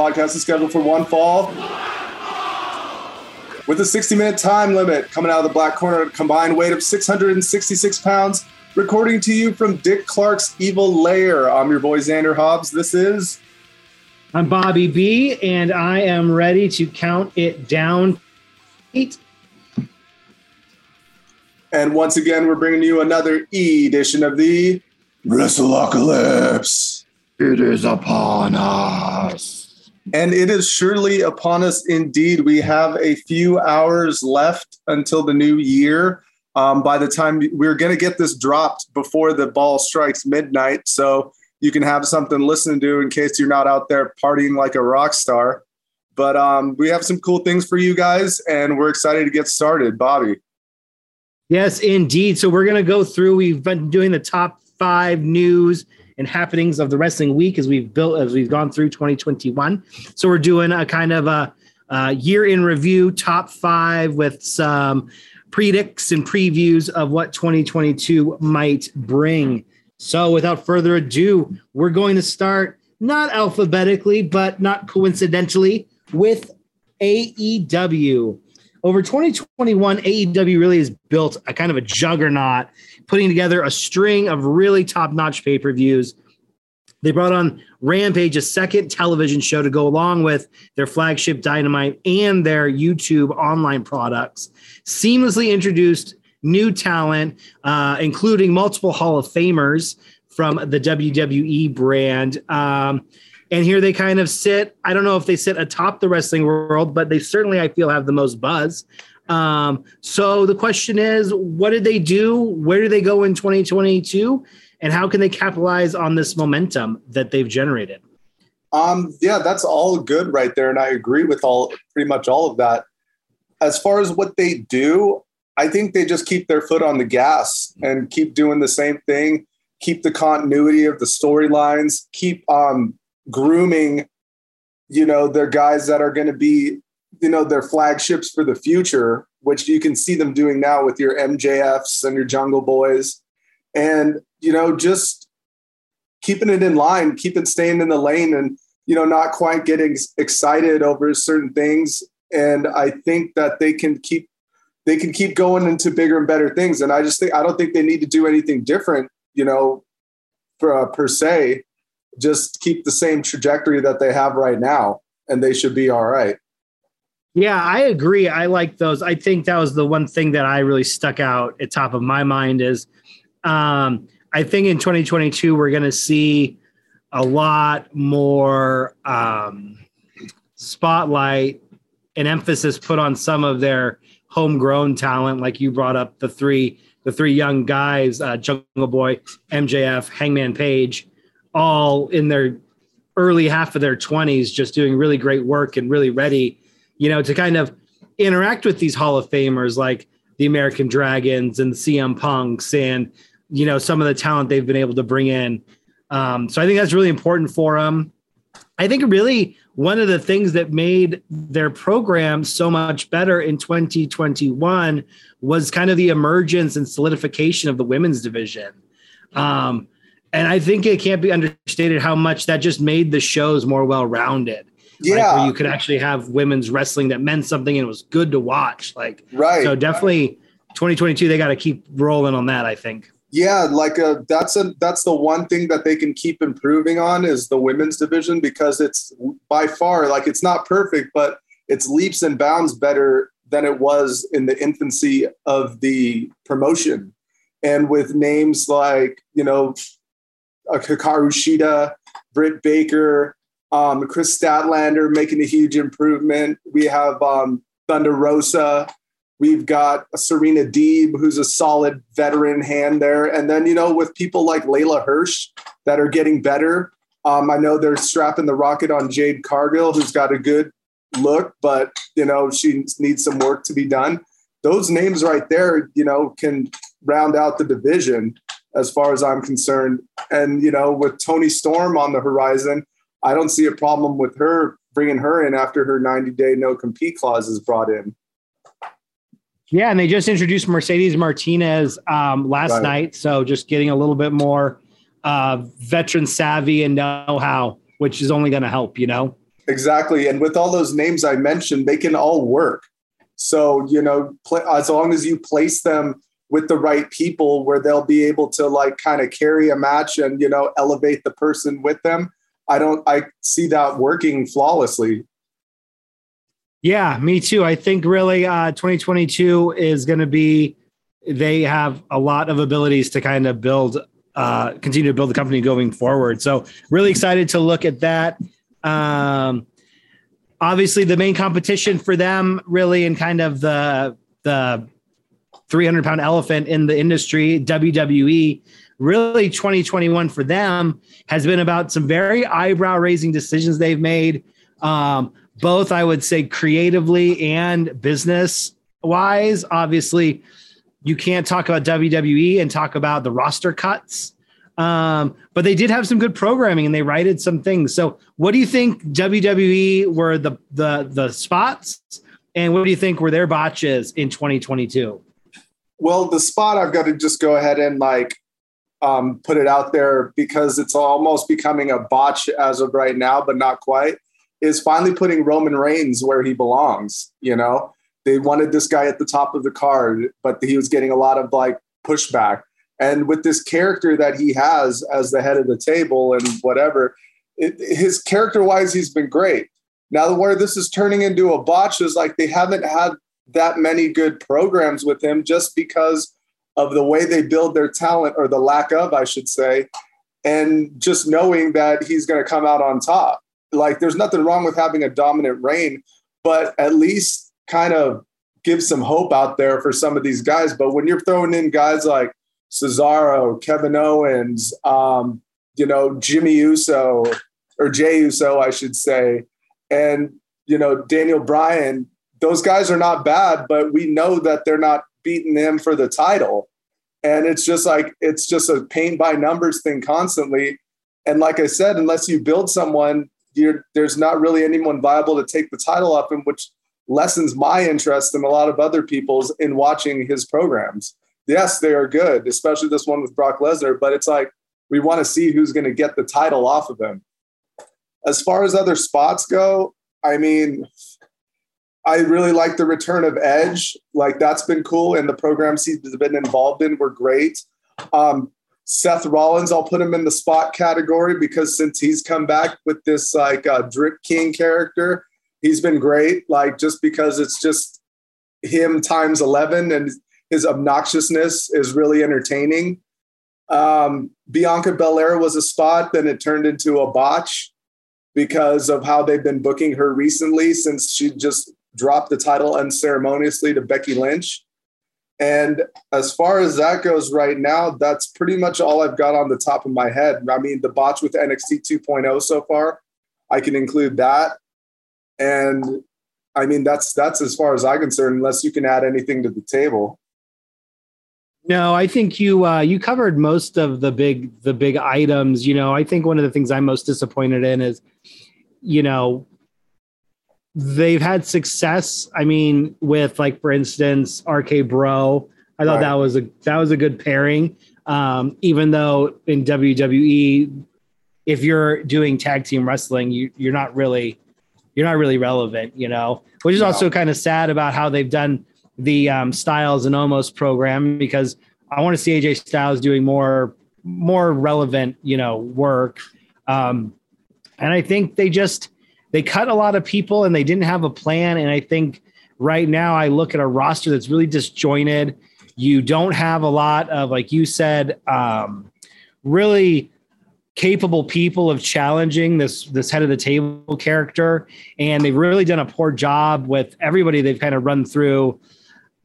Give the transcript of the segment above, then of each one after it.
are back. This podcast is scheduled for one fall. With a 60 minute time limit coming out of the black corner, a combined weight of 666 pounds, recording to you from Dick Clark's Evil Lair. I'm your boy Xander Hobbs. This is. I'm Bobby B, and I am ready to count it down. Eight. And once again, we're bringing you another E edition of the Wrestleocalypse. It is upon us. And it is surely upon us indeed. We have a few hours left until the new year. Um, by the time we're going to get this dropped before the ball strikes midnight. So you can have something to listen to in case you're not out there partying like a rock star. But um, we have some cool things for you guys, and we're excited to get started. Bobby. Yes, indeed. So we're going to go through, we've been doing the top five news and happenings of the wrestling week as we've built as we've gone through 2021. So we're doing a kind of a, a year in review, top five with some predicts and previews of what 2022 might bring. So without further ado, we're going to start not alphabetically, but not coincidentally with AEW. Over 2021, AEW really has built a kind of a juggernaut putting together a string of really top notch pay per views. They brought on Rampage, a second television show to go along with their flagship Dynamite and their YouTube online products. Seamlessly introduced new talent, uh, including multiple Hall of Famers from the WWE brand. Um, and here they kind of sit. I don't know if they sit atop the wrestling world, but they certainly, I feel, have the most buzz. Um, so the question is, what did they do? Where do they go in 2022? And how can they capitalize on this momentum that they've generated? Um, yeah, that's all good right there. And I agree with all pretty much all of that. As far as what they do, I think they just keep their foot on the gas and keep doing the same thing, keep the continuity of the storylines, keep um, grooming, you know, their guys that are going to be you know their flagships for the future which you can see them doing now with your mjfs and your jungle boys. And you know just keeping it in line keeping staying in the lane and you know not quite getting excited over certain things. And i think that they can keep they can keep going into bigger and better things. And i just think i don't think they need to do anything different you know for, uh, per se just keep the same trajectory that they have right now and they should be all right yeah, I agree. I like those. I think that was the one thing that I really stuck out at top of my mind is um, I think in 2022 we're going to see a lot more um, spotlight and emphasis put on some of their homegrown talent, like you brought up the three the three young guys, uh, Jungle Boy, MJF, Hangman Page, all in their early half of their 20s, just doing really great work and really ready you know, to kind of interact with these Hall of Famers like the American Dragons and the CM Punks and, you know, some of the talent they've been able to bring in. Um, so I think that's really important for them. I think really one of the things that made their program so much better in 2021 was kind of the emergence and solidification of the women's division. Um, and I think it can't be understated how much that just made the shows more well rounded yeah, where you could actually have women's wrestling that meant something and it was good to watch. Like, right. So definitely, 2022, they got to keep rolling on that. I think. Yeah, like a, uh, that's a that's the one thing that they can keep improving on is the women's division because it's by far like it's not perfect, but it's leaps and bounds better than it was in the infancy of the promotion. And with names like, you know, Hikaru Shida, Britt Baker, um, Kris Statlander making a huge improvement. We have um, Thunder Rosa. We've got Serena Deeb, who's a solid veteran hand there. And then, you know, with people like Leyla Hirsch that are getting better. Um, I know they're strapping the rocket on Jade Cargill, who's got a good look, but, you know, she needs some work to be done. Those names right there, you know, can round out the division as far as I'm concerned. And, you know, with Toni Storm on the horizon, I don't see a problem with her bringing her in after her 90 day no compete clause is brought in. Yeah, and they just introduced Mercedes Martinez um, last right. night, so just getting a little bit more uh, veteran savvy and know how which is only going to help, you know? Exactly. And with all those names I mentioned, they can all work. So, you know, pl- as long as you place them with the right people where they'll be able to like kind of carry a match and, you know, elevate the person with them, I don't, I see that working flawlessly. Yeah, me too. I think really uh, 2022 is going to be, they have a lot of abilities to kind of build, uh, continue to build the company going forward. So, really excited to look at that. Um, obviously, the main competition for them, really, and kind of the, the 300 pound elephant in the industry, WWE. Really, 2021 for them has been about some very eyebrow raising decisions they've made. Um, both I would say creatively and business wise. Obviously, you can't talk about WWE and talk about the roster cuts. Um, but they did have some good programming and they righted some things. So what do you think WWE were the the the spots and what do you think were their botches in 2022? Well, the spot I've got to just go ahead and like um, put it out there because it's almost becoming a botch as of right now, but not quite is finally putting Roman Reigns where he belongs. You know, they wanted this guy at the top of the card, but he was getting a lot of like pushback. And with this character that he has as the head of the table and whatever, it, his character wise, he's been great. Now, the where this is turning into a botch is like they haven't had that many good programs with him just because of the way they build their talent or the lack of, I should say, and just knowing that he's going to come out on top like there's nothing wrong with having a dominant reign, but at least kind of give some hope out there for some of these guys. But when you're throwing in guys like Cesaro, Kevin Owens, um, you know, Jimmy Uso or Jey Uso, I should say, and you know, Daniel Bryan, those guys are not bad, but we know that they're not beating them for the title. And it's just like it's just a paint by numbers thing constantly. And like I said, unless you build someone there's not really anyone viable to take the title up him, which lessens my interest and a lot of other people's in watching his programs. Yes, they are good, especially this one with Brock Lesnar, but it's like we want to see who's going to get the title off of him. As far as other spots go, I mean, I really like the return of Edge. Like that's been cool, and the programs he's been involved in were great. Um, Seth Rollins, I'll put him in the spot category because since he's come back with this like uh, drip king character, he's been great. Like just because it's just him times 11 and his obnoxiousness is really entertaining. Um, Bianca Belair was a spot, then it turned into a botch because of how they've been booking her recently since she just dropped the title unceremoniously to Becky Lynch. And as far as that goes right now, that's pretty much all I've got on the top of my head. I mean, the botch with NXT 2.0 so far, I can include that. And I mean, that's that's as far as I'm concerned, unless you can add anything to the table. No, I think you uh, you covered most of the big the big items. You know, I think one of the things I'm most disappointed in is, you know, they've had success. I mean, with like for instance, RK Bro. I thought right. that was a that was a good pairing. Um, even though in WWE, if you're doing tag team wrestling, you you're not really you're not really relevant, you know. Which is no. also kind of sad about how they've done the um, Styles and Omos program because I want to see AJ Styles doing more more relevant, you know, work. Um, and I think they just they cut a lot of people and they didn't have a plan. And I think right now I look at a roster that's really disjointed. You don't have a lot of, like you said, um, really capable people of challenging this this head of the table character and they've really done a poor job with everybody they've kind of run through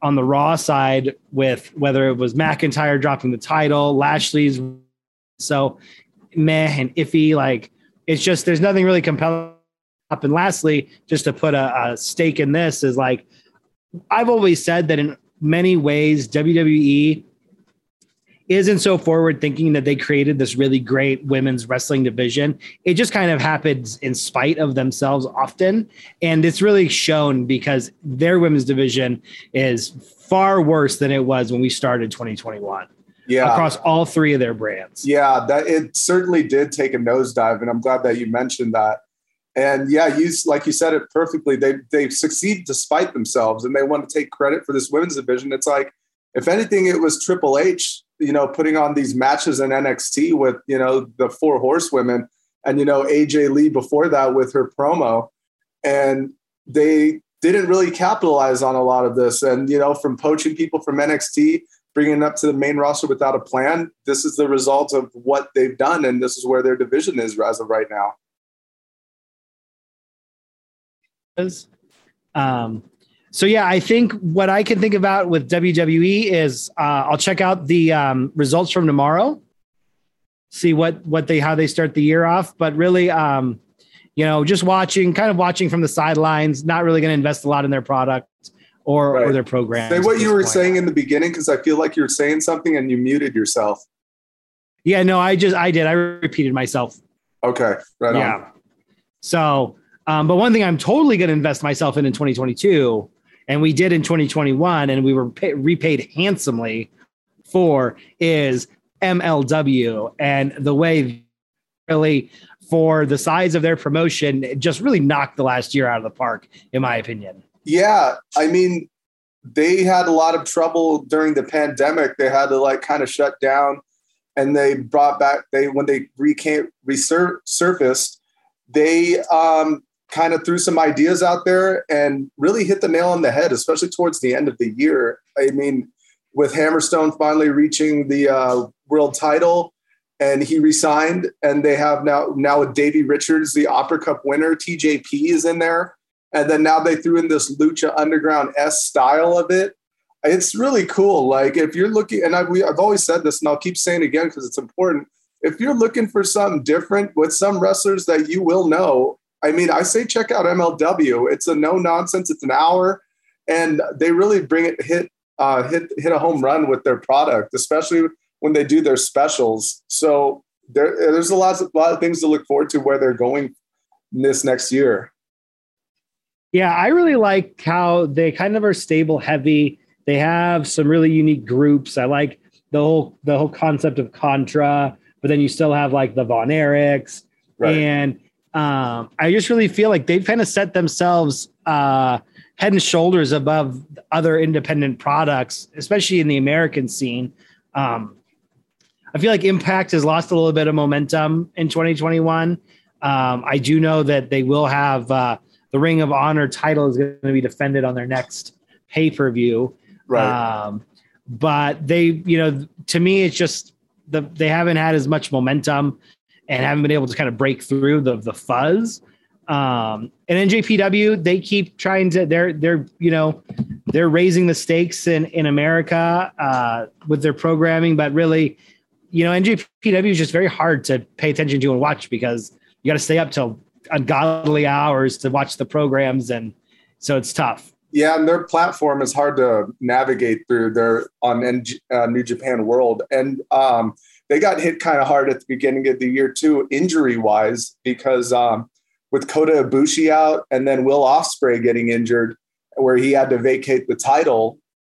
on the raw side with whether it was McIntyre dropping the title, Lashley's so meh and iffy. Like it's just there's nothing really compelling up. And lastly, just to put a, a stake in this is like I've always said that in many ways WWE isn't so forward thinking that they created this really great women's wrestling division. It just kind of happens in spite of themselves often. And it's really shown because their women's division is far worse than it was when we started 2021. Yeah. across all three of their brands. Yeah, that it certainly did take a nosedive, and I'm glad that you mentioned that. And yeah, you like you said it perfectly. They they succeed despite themselves, and they want to take credit for this women's division. It's like, if anything, it was Triple H, you know, putting on these matches in NXT with you know the four horsewomen, and you know AJ Lee before that with her promo, and they didn't really capitalize on a lot of this. And you know, from poaching people from NXT bringing it up to the main roster without a plan. This is the result of what they've done, and this is where their division is as of right now. Um, so yeah, I think what I can think about with WWE is uh, I'll check out the um, results from tomorrow, see what what they how they start the year off. But really, um, you know, just watching, kind of watching from the sidelines, not really going to invest a lot in their product or, right. or their program. Say what you were point. saying in the beginning because I feel like you were saying something and you muted yourself. Yeah, no, I just I did. I repeated myself. Okay, right yeah. On. So, um, but one thing I'm totally going to invest myself in in 2022, and we did in 2021, and we were pay, repaid handsomely for is MLW and the way really for the size of their promotion just really knocked the last year out of the park, in my opinion. Yeah, I mean, they had a lot of trouble during the pandemic. They had to like kind of shut down, and they brought back. They when they recame resurfaced, they um, kind of threw some ideas out there and really hit the nail on the head, especially towards the end of the year. I mean, with Hammerstone finally reaching the uh, world title, and he resigned, and they have now now with Davey Richards, the Opera Cup winner, TJP is in there. And then now they threw in this lucha underground s style of it. It's really cool. Like if you're looking and I've, I've always said this and i'll keep saying again because it's important. If you're looking for something different with some wrestlers that you will know i mean i say check out mlw it's a no nonsense it's an hour and they really bring it hit uh, hit hit a home run with their product especially when they do their specials so there, there's a lot, of, lot of things to look forward to where they're going this next year yeah, I really like how they kind of are stable heavy. They have some really unique groups. I like the whole the whole concept of Contra, but then you still have like the Von Erichs. Right. And um, I just really feel like they've kind of set themselves uh, head and shoulders above other independent products, especially in the American scene. Um, I feel like Impact has lost a little bit of momentum in 2021. Um, I do know that they will have uh, the Ring of Honor title is going to be defended on their next pay per view. Right. Um, but they, you know, to me, it's just the they haven't had as much momentum and haven't been able to kind of break through the the fuzz. Um, and NJPW, they keep trying to. They're they're you know they're raising the stakes in in America uh, with their programming, but really, you know, NJPW is just very hard to pay attention to and watch because you got to stay up till ungodly hours to watch the programs, and so it's tough. Yeah, and their platform is hard to navigate through. They're on uh, New Japan World, and um, they got hit kind of hard at the beginning of the year too, injury wise, because um, with Kota Ibushi out and then Will Ospreay getting injured, where he had to vacate the title.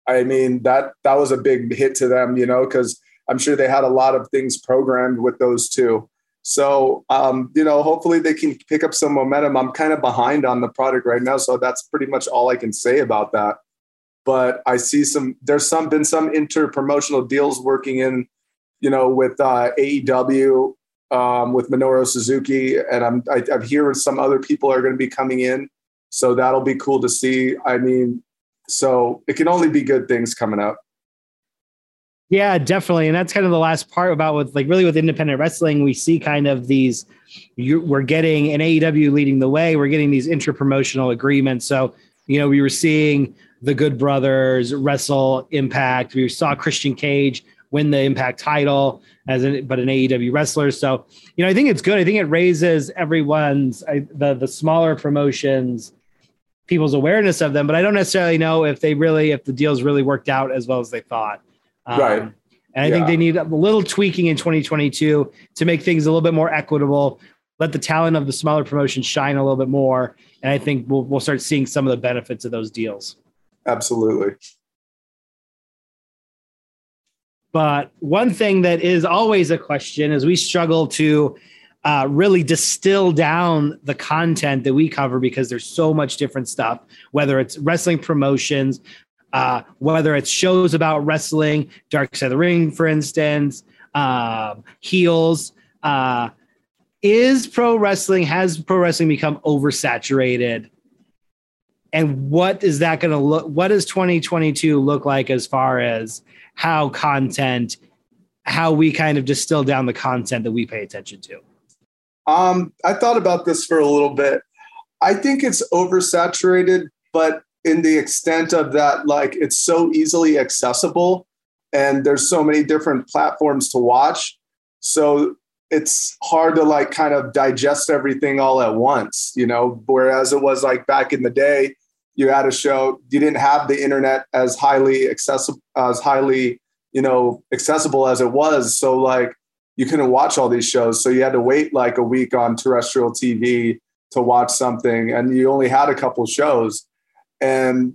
I mean that that was a big hit to them, you know, because I'm sure they had a lot of things programmed with those two. So, um, you know, hopefully they can pick up some momentum. I'm kind of behind on the product right now, so that's pretty much all I can say about that. But I see some. There's some been some inter promotional deals working in, you know, with uh, AEW, um, with Minoru Suzuki, and I'm I, I'm hearing some other people are going to be coming in. So that'll be cool to see. I mean, so it can only be good things coming up. Yeah, definitely. And that's kind of the last part about with like really with independent wrestling, we see kind of these you, we're getting an AEW leading the way. We're getting these intra-promotional agreements. So, you know, we were seeing the Good Brothers wrestle Impact. We saw Christian Cage win the Impact title as an but an AEW wrestler. So, you know, I think it's good. I think it raises everyone's I, the the smaller promotions people's awareness of them, but I don't necessarily know if they really if the deals really worked out as well as they thought. Um, right. And I yeah. think they need a little tweaking in 2022 to make things a little bit more equitable, let the talent of the smaller promotions shine a little bit more. And I think we'll, we'll start seeing some of the benefits of those deals. Absolutely. But one thing that is always a question is we struggle to uh, really distill down the content that we cover because there's so much different stuff, whether it's wrestling promotions, uh, whether it's shows about wrestling, Dark Side of the Ring, for instance, um, heels. Uh, is pro wrestling, has pro wrestling become oversaturated? And what is that going to look? What does 2022 look like as far as how content, how we kind of distill down the content that we pay attention to? Um, I thought about this for a little bit. I think it's oversaturated, but in the extent of that, like it's so easily accessible and there's so many different platforms to watch. So it's hard to like kind of digest everything all at once, you know, whereas it was like back in the day, you had a show, you didn't have the internet as highly accessible, as highly, you know, accessible as it was. So like you couldn't watch all these shows. So you had to wait like a week on terrestrial TV to watch something and you only had a couple shows. And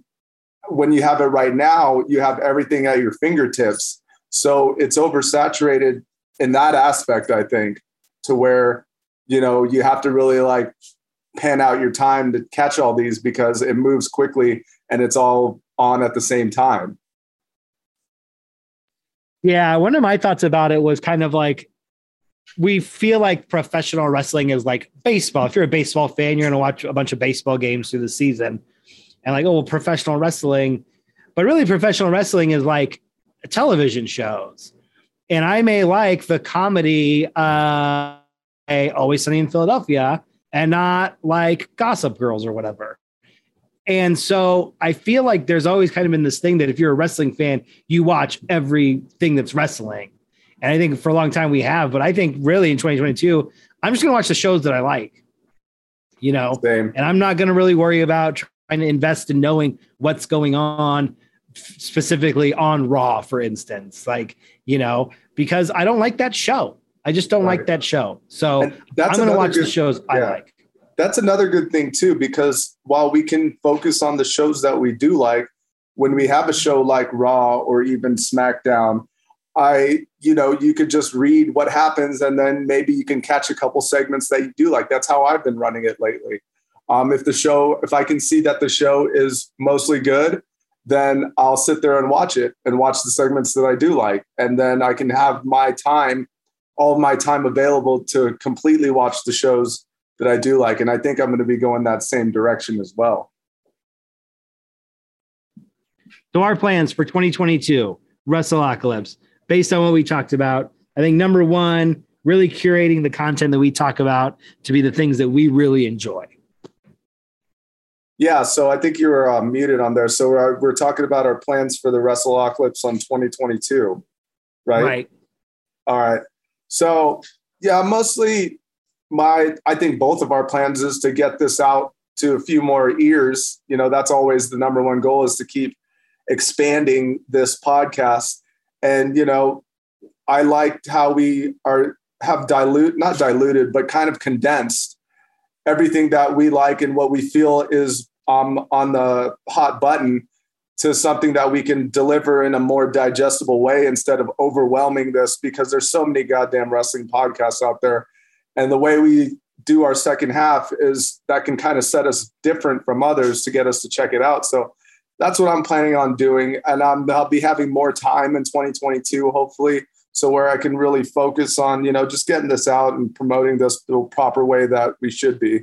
when you have it right now, you have everything at your fingertips. So it's oversaturated in that aspect, I think, to where, you know, you have to really like pan out your time to catch all these because it moves quickly and it's all on at the same time. Yeah, one of my thoughts about it was kind of like we feel like professional wrestling is like baseball. If you're a baseball fan, you're going to watch a bunch of baseball games through the season. And like, oh, well, professional wrestling, but really professional wrestling is like television shows. And I may like the comedy uh Always Sunny in Philadelphia and not like Gossip Girls or whatever. And so I feel like there's always kind of been this thing that if you're a wrestling fan, you watch everything that's wrestling. And I think for a long time we have, but I think really in 2022, I'm just going to watch the shows that I like, you know, Same. and I'm not going to really worry about trying to invest in knowing what's going on specifically on Raw, for instance, like, you know, because I don't like that show. I just don't Right. like that show. So And that's I'm going to watch the good- shows I like. that's another good thing too because while we can focus on the shows that we do like when we have a show like raw or even smackdown i you know you could just read what happens and then maybe you can catch a couple segments that you do like that's how i've been running it lately um, if the show if i can see that the show is mostly good then i'll sit there and watch it and watch the segments that i do like and then i can have my time all of my time available to completely watch the shows that I do like. And I think I'm going to be going that same direction as well. So our plans for 2022, Wrestleocalypse, based on what we talked about, I think number one, really curating the content that we talk about to be the things that we really enjoy. Yeah. So I think you were uh, muted on there. So we're, we're talking about our plans for the Wrestleocalypse on 2022, right? Right. All right. So yeah, mostly my I think both of our plans is to get this out to a few more ears. You know, that's always the number one goal is to keep expanding this podcast. And you know, I liked how we are have dilute not diluted, but kind of condensed everything that we like and what we feel is um, on the hot button to something that we can deliver in a more digestible way instead of overwhelming this because there's so many goddamn wrestling podcasts out there. And the way we do our second half is that can kind of set us different from others to get us to check it out. So that's what i'm planning on doing. And I'm, i'll be having more time in 2022 hopefully. So where i can really focus on you know just getting this out and promoting this the proper way that we should be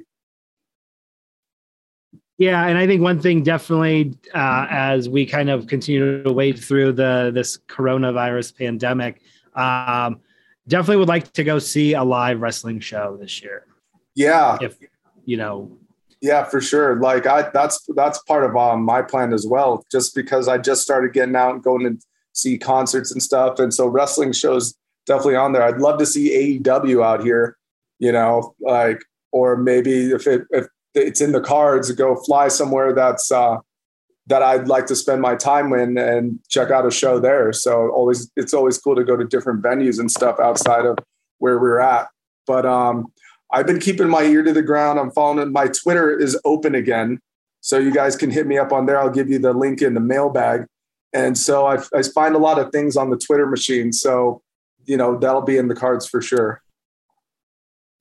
Yeah, and I think one thing definitely, uh, as we kind of continue to wade through the this coronavirus pandemic, um, definitely would like to go see a live wrestling show this year. yeah If you know, Yeah, for sure. Like I, that's that's part of um, my plan as well. Just because I just started getting out and going to see concerts and stuff, and so wrestling shows definitely on there. I'd love to see AEW out here, you know, like or maybe if it if it's in the cards, go fly somewhere that's uh, that I'd like to spend my time in and check out a show there. So always it's always cool to go to different venues and stuff outside of where we're at. But um, I've been keeping my ear to the ground. I'm following my Twitter is open again. So you guys can hit me up on there. I'll give you the link in the mailbag. and so I, I find a lot of things on the Twitter machine. So you know that'll be in the cards for sure.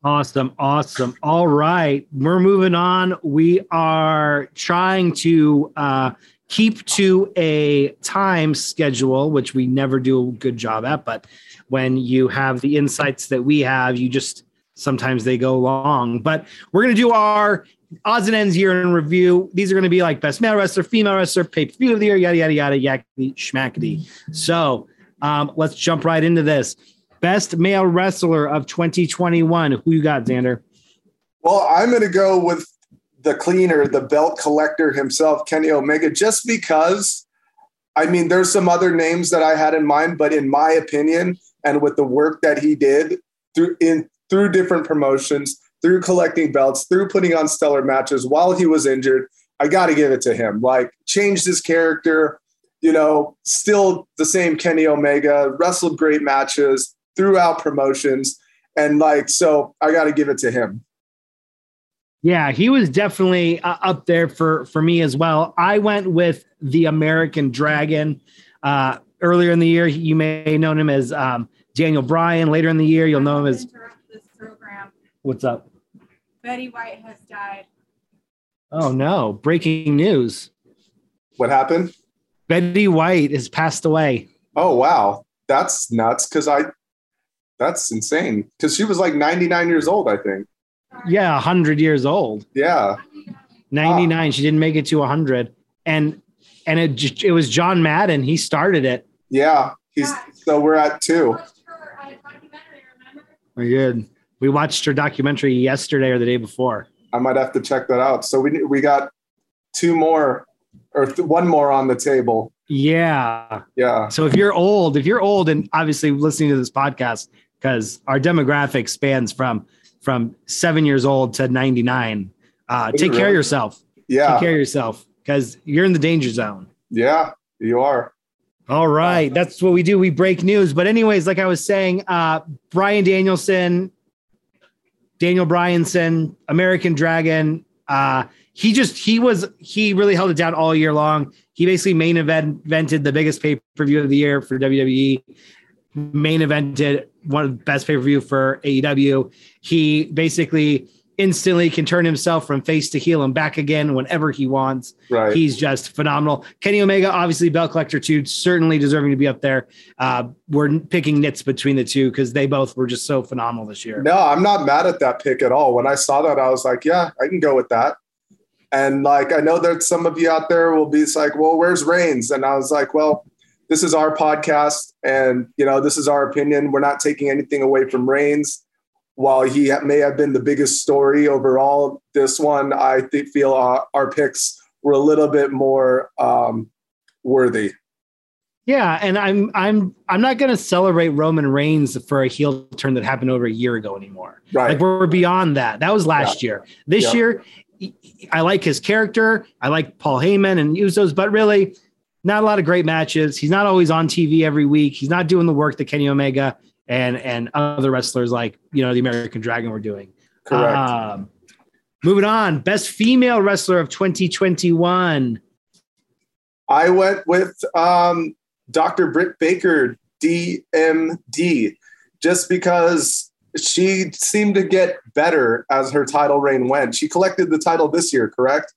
Awesome. Awesome. All right. We're moving on. We are trying to uh, keep to a time schedule, which we never do a good job at. But when you have the insights that we have, you just sometimes they go long. But we're going to do our odds and ends year in review. These are going to be like best male wrestler, female wrestler, pay per view of the year, yada, yada, yada, yakety, schmackety. So um, let's jump right into this. Best male wrestler of 2021. Who you got, Xander? Well, I'm going to go with the cleaner, the belt collector himself, Kenny Omega, just because. I mean, there's some other names that I had in mind, but in my opinion, and with the work that he did through in through different promotions, through collecting belts, through putting on stellar matches while he was injured, I got to give it to him. Like, changed his character, you know, still the same Kenny Omega, wrestled great matches, throughout promotions. And like, so I got to give it to him. Yeah, he was definitely uh, up there for for me as well. I went with the American Dragon. Uh, earlier in the year, you may know him as um, Daniel Bryan. Later in the year, you'll know him as. What's up? Betty White has died. Oh no! Breaking news. What happened? Betty White has passed away. Oh wow, that's nuts! Because I that's insane. Because she was like 99 years old, I think. Yeah, 100 years old. Yeah. 99. She didn't make it to 100. And and it it was John Madden. He started it. Yeah. He's so we're at two. We're good. We watched her documentary yesterday or the day before. I might have to check that out. So we we got two more or th- one more on the table. Yeah. Yeah. So if you're old, if you're old and obviously listening to this podcast, because our demographic spans from from seven years old to 99. Uh, take care of yourself. Yeah. Take care of yourself because you're in the danger zone. Yeah, you are. All right. That's what we do. We break news. But, anyways, like I was saying, uh, Bryan Danielson, Daniel Bryanson, American Dragon, uh, he just, he was, he really held it down all year long. He basically main event, invented the biggest pay per view of the year for WWE main evented one of the best pay per view for AEW. He basically instantly can turn himself from face to heel and back again whenever he wants. Right. He's just phenomenal. Kenny Omega, obviously belt collector too, certainly deserving to be up there. Uh, we're picking nits between the two because they both were just so phenomenal this year. No, I'm not mad at that pick at all. When I saw that, I was like, yeah, I can go with that. And like, I know that some of you out there will be like, well, where's Reigns? And I was like, well, this is our podcast and you know this is our opinion. We're not taking anything away from reigns. While he may have been the biggest story overall this one i th- feel our, our, picks were a little bit more um, worthy. Yeah and i'm i'm i'm not going to celebrate roman reigns for a heel turn that happened over a year ago anymore. Right. Like we're beyond that. That was last yeah. year. This yeah. year I like his character. I like Paul Heyman and Usos, but really, not a lot of great matches. He's not always on TV every week. He's not doing the work that Kenny Omega and and other wrestlers like you know the American Dragon were doing. Correct. Um, moving on, best female wrestler of 2021. I went with um, Dr. Britt Baker, DMD, just because she seemed to get better as her title reign went. She collected the title this year, correct?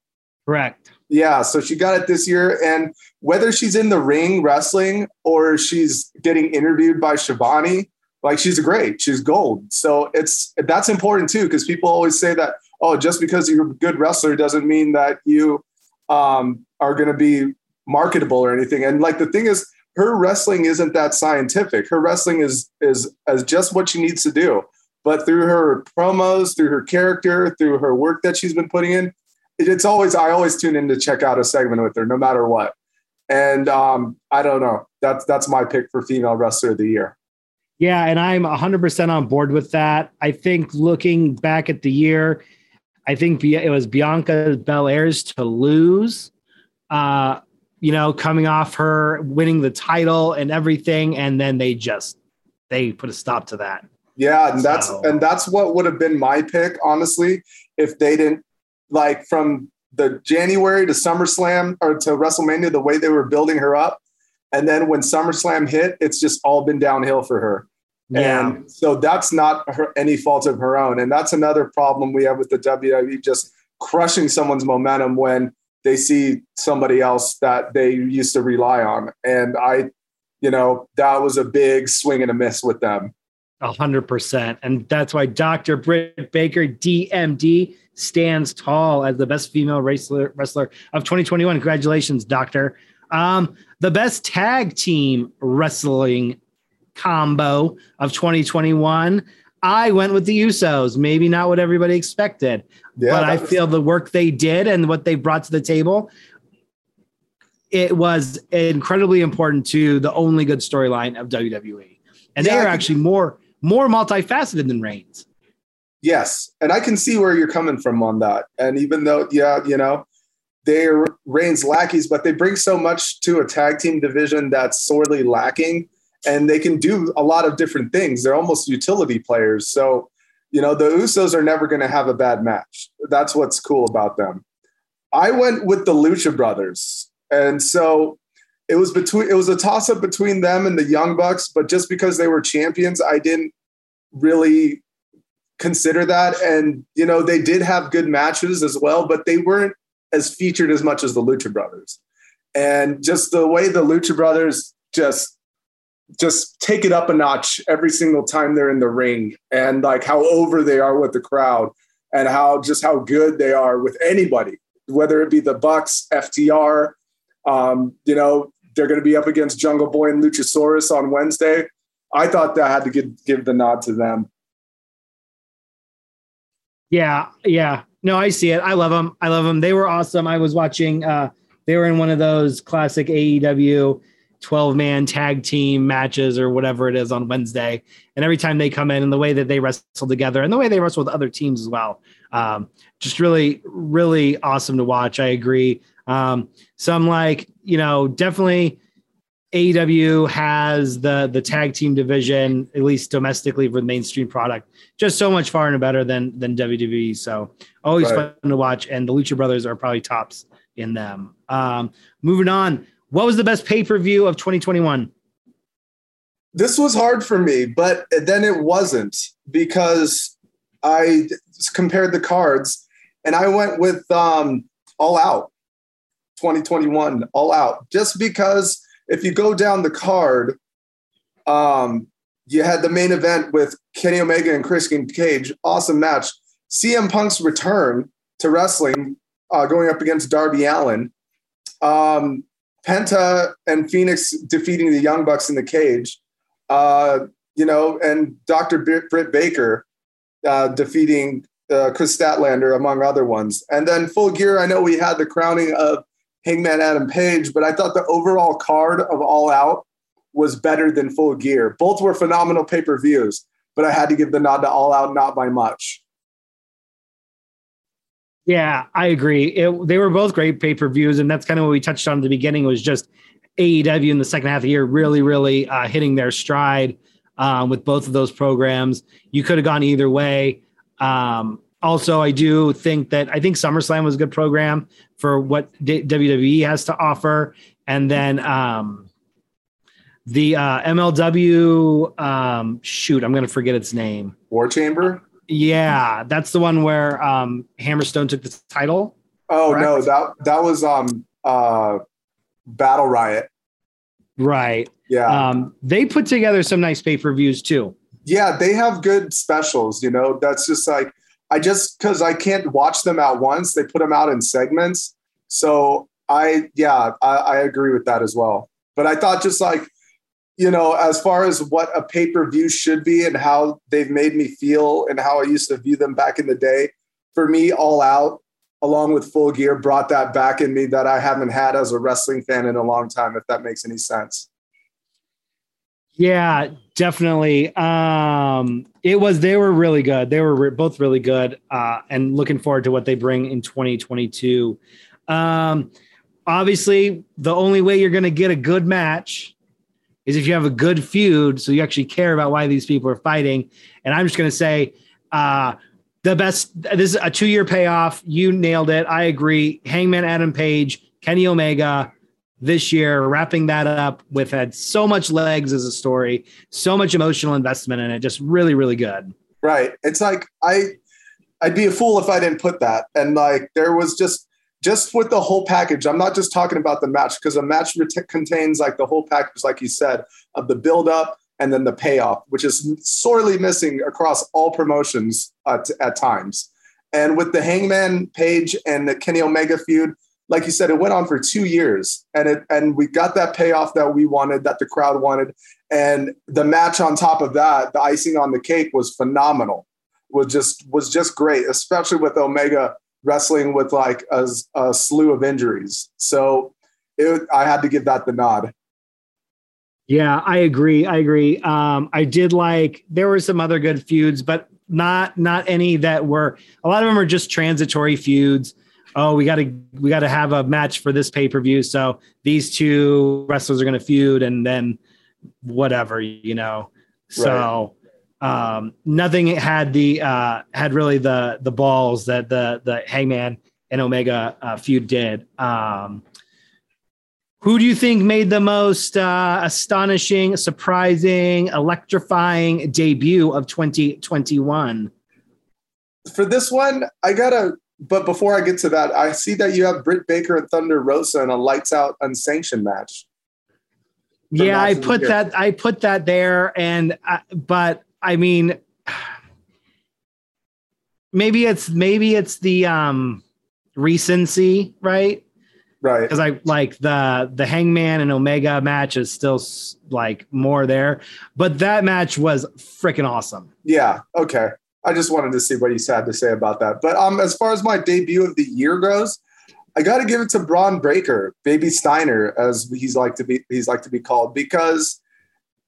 Correct. Yeah, so she got it this year. And whether she's in the ring wrestling or she's getting interviewed by Schiavone, like she's great. She's gold. So it's that's important too, because people always say that, oh, just because you're a good wrestler doesn't mean that you um, are going to be marketable or anything. And like the thing is, her wrestling isn't that scientific. Her wrestling is is as just what she needs to do. But through her promos, through her character, through her work that she's been putting in, it's always I always tune in to check out a segment with her, no matter what. And um, I don't know. That's that's my pick for female wrestler of the year. Yeah, and I'm 100% on board with that. I think looking back at the year, I think it was Bianca Belair's to lose. Uh, you know, coming off her winning the title and everything, and then they just they put a stop to that. Yeah, and that's so. and that's what would have been my pick, honestly, if they didn't like from the January to SummerSlam or to WrestleMania, the way they were building her up, And then when SummerSlam hit, it's just all been downhill for her. Yeah. And so that's not her, any fault of her own. And that's another problem we have with the WWE just crushing someone's momentum when they see somebody else that they used to rely on. And I, you know, that was a big swing and a miss with them. A hundred percent. And that's why Dr. Britt Baker, DMD, stands tall as the best female wrestler wrestler of 2021. Congratulations, Doctor. Um, the best tag team wrestling combo of 2021. I went with the Usos. Maybe not what everybody expected, Yeah, but I feel the work they did and what they brought to the table, it was incredibly important to the only good storyline of WWE. And Yeah, they are actually more more multifaceted than Reigns. Yes, and I can see where you're coming from on that. And even though, yeah, you know, they're Reigns lackeys, but they bring so much to a tag team division that's sorely lacking, and they can do a lot of different things. They're almost utility players. So, you know, the Usos are never going to have a bad match. That's what's cool about them. I went with the Lucha Brothers, and so it was between it was a toss up between them and the Young Bucks, but just because they were champions, I didn't really consider that. And, you know, they did have good matches as well, but they weren't as featured as much as the Lucha Brothers. And just the way the Lucha Brothers just just take it up a notch every single time they're in the ring and like how over they are with the crowd and how just how good they are with anybody, whether it be the Bucks, FTR, um, you know, they're going to be up against Jungle Boy and Luchasaurus on Wednesday. I thought that I had to give, give the nod to them. Yeah, yeah. No, I see it. I love them. I love them. They were awesome. I was watching. uh They were in one of those classic AEW 12 man tag team matches or whatever it is on Wednesday. And every time they come in and the way that they wrestle together and the way they wrestle with other teams as well, um, just really, really awesome to watch. I agree. Um, so I'm like, you know, definitely AEW has the the tag team division, at least domestically for the mainstream product, just so much far and better than than WWE. So always Right. fun to watch. And the Lucha Brothers are probably tops in them. Um, moving on, what was the best pay per view of 2021? this was hard for me, but then it wasn't because I compared the cards and I went with um, All Out 2021, All Out, just because if you go down the card, um, you had the main event with Kenny Omega and Christian Cage, awesome match. CM Punk's return to wrestling, uh, going up against Darby Allin. Um, Penta and Fenix defeating the Young Bucks in the cage uh, you know, and Dr. Britt Baker uh, defeating uh, Kris Statlander, among other ones. And then Full Gear, I know we had the crowning of Hangman Adam Page, but I thought the overall card of All Out was better than Full Gear. Both were phenomenal pay per views, but I had to give the nod to All Out, not by much. Yeah, I agree. It, they were both great pay per views, and that's kind of what we touched on at the beginning. Was just AEW in the second half of the year really, really uh, hitting their stride um, with both of those programs. You could have gone either way. Um, also, I do think that I think SummerSlam was a good program for what D- WWE has to offer, and then um, the uh, MLW. Um, shoot, I'm going to forget its name. War Chamber? Yeah, that's the one where um, Hammerstone took the title. Oh Correct. no, that that was um uh Battle Riot. Right. Yeah. Um, they put together some nice pay per views too. yeah, they have good specials. You know, that's just like I just because I can't watch them at once. They put them out in segments. So I, yeah, I, I agree with that as well. But I thought just like, you know, as far as what a pay per view should be and how they've made me feel and how I used to view them back in the day, for me, All Out, along with Full Gear, brought that back in me that I haven't had as a wrestling fan in a long time. If that makes any sense. Yeah, definitely. Um, it was they were really good. They were re- both really good, uh, and looking forward to what they bring in 2022. Um, obviously, the only way you're going to get a good match is if you have a good feud, so you actually care about why these people are fighting. And I'm just going to say, uh, the best. This is a two year payoff. You nailed it. I agree. Hangman Adam Page, Kenny Omega. This year, wrapping that up with had so much legs as a story, so much emotional investment in it, just really, really good. Right. It's like I I'd be a fool if I didn't put that. And like there was just just with the whole package. I'm not just talking about the match because a match ret- contains like the whole package, like you said, of the build up and then the payoff, which is sorely missing across all promotions at, at times. And with the Hangman Page and the Kenny Omega feud, like you said, it went on for two years, and it and we got that payoff that we wanted, that the crowd wanted, and the match on top of that, the icing on the cake was phenomenal. Was just was just great, especially with Omega wrestling with like a, a slew of injuries. So it, I had to give that the nod. Yeah, I agree. I agree. Um, I did like there were some other good feuds, but not not any that were a lot of them are just transitory feuds. Oh, we got to we got to have a match for this pay per view, so these two wrestlers are going to feud, and then whatever, you know. So um, nothing had the uh, had really the the balls that the the Hangman and Omega uh, feud did. Um, who do you think made the most uh, astonishing, surprising, electrifying debut of 2021? For this one, I gotta. But before I get to that, I see that you have Britt Baker and Thunder Rosa in a lights out unsanctioned match. Yeah, I put that. I put that there, and uh, but I mean, maybe it's maybe it's the um recency, right? Right. Because I like the the Hangman and Omega match is still like more there, but that match was freaking awesome. Yeah. Okay. I just wanted to see what you had to say about that. But um, as far as my debut of the year goes, I got to give it to Bron Breakker, Baby Steiner, as he's like to be he's like to be called, because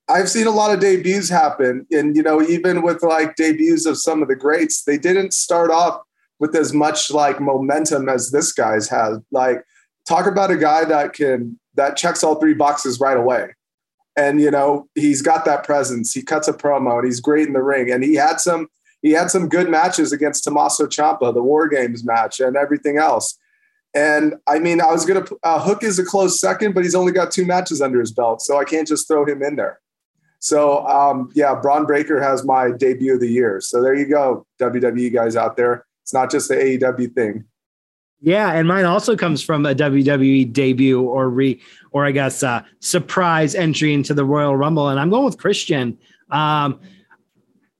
I've seen a lot of debuts happen, and you know, even with like debuts of some of the greats, they didn't start off with as much like momentum as this guy's had. Like talk about a guy that can that checks all three boxes right away. And you know, he's got that presence. He cuts a promo and he's great in the ring. And he had some he had some good matches against Tommaso Ciampa, the War Games match, and everything else. And I mean, I was gonna uh, Hook is a close second, but he's only got two matches under his belt, so I can't just throw him in there. So um, yeah, Bron Breakker has my debut of the year. So there you go, WWE guys out there. It's not just the AEW thing. Yeah, and mine also comes from a WWE debut or re or I guess uh, surprise entry into the Royal Rumble, and I'm going with Christian. Um,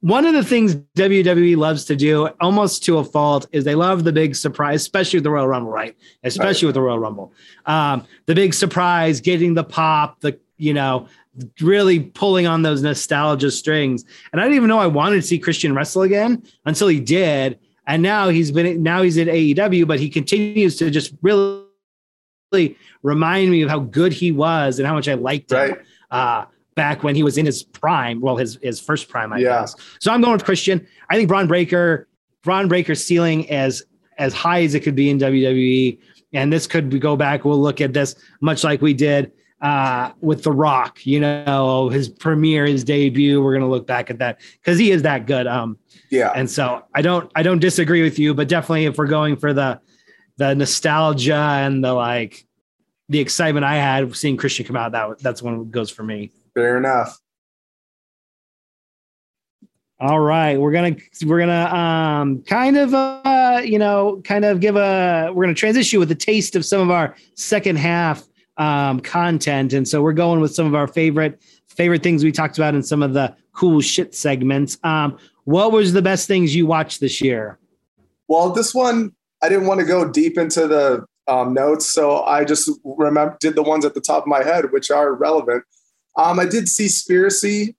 one of the things WWE loves to do, almost to a fault, is they love the big surprise, especially with the Royal Rumble, right? Especially right. with the Royal Rumble, um, the big surprise, getting the pop, the you know, really pulling on those nostalgia strings. And I didn't even know I wanted to see Christian wrestle again until he did and now he's been now he's at AEW, but he continues to just really remind me of how good he was and how much I liked him right. uh, back when he was in his prime. Well, his his first prime, I yeah. guess. So I'm going with Christian. I think Bron Breakker, Bron Breakker's ceiling as as high as it could be in WWE. And this could go back. We'll look at this much like we did uh, with The Rock. You know, his premiere, his debut. We're gonna look back at that because he is that good. Um, yeah. And so I don't I don't disagree with you, but definitely if we're going for the the nostalgia and the like the excitement I had seeing Christian come out, that that's one goes for me. Fair enough. All right, we're gonna we're gonna um kind of uh you know kind of give a we're gonna transition with a taste of some of our second half um content, and so we're going with some of our favorite favorite things we talked about in some of the cool shit segments. Um, what was the best things you watched this year? Well, this one I didn't want to go deep into the um, notes, so I just remember did the ones at the top of my head, which are relevant. Um, I did see Seaspiracy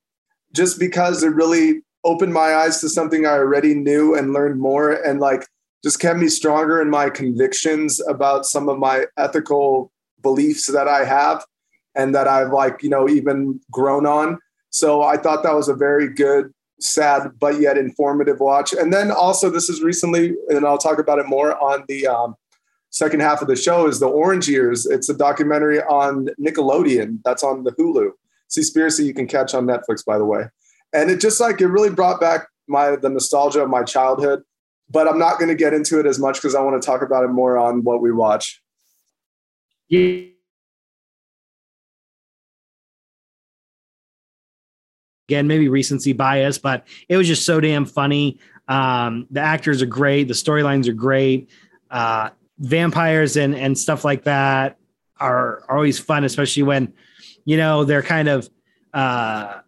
just because it really opened my eyes to something I already knew and learned more, and like just kept me stronger in my convictions about some of my ethical beliefs that I have and that I've like you know even grown on. So I thought that was a very good sad but yet informative watch. And then also, this is recently, and I'll talk about it more on the um, second half of the show, is the Orange Years. It's a documentary on Nickelodeon that's on the Hulu. Seaspiracy you can catch on Netflix, by the way. And it just like it really brought back my the nostalgia of my childhood. But I'm not going to get into it as much because I want to talk about it more on what we watch. Yeah. Again, maybe recency bias, but it was just so damn funny. Um, the actors are great, the storylines are great. Uh, vampires and and stuff like that are, are always fun, especially when you know they're kind of uh,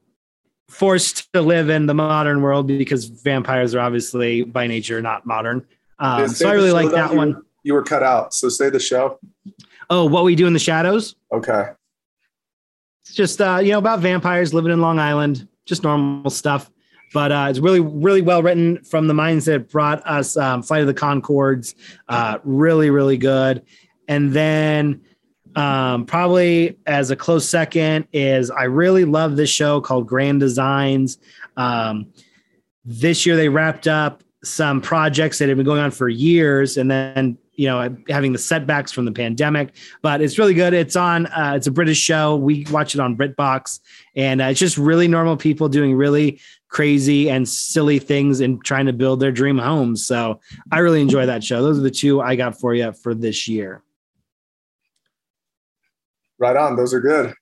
forced to live in the modern world because vampires are obviously by nature not modern. Um, so I really like that you- one. You were cut out, so say the show. Oh, what we do in the shadows? Okay. It's just uh, you know about vampires living in Long Island, just normal stuff. But uh, it's really, really well written from the minds that brought us um, Flight of the Conchords. Uh, really, really good. And then um, probably as a close second is I really love this show called Grand Designs. Um, this year they wrapped up some projects that had been going on for years, and then you know having the setbacks from the pandemic but it's really good. It's on. Uh, it's a British show. We watch it on BritBox, and uh, it's just really normal people doing really crazy and silly things and trying to build their dream homes. So I really enjoy that show. Those are the two I got for you for this year. Right on. Those are good.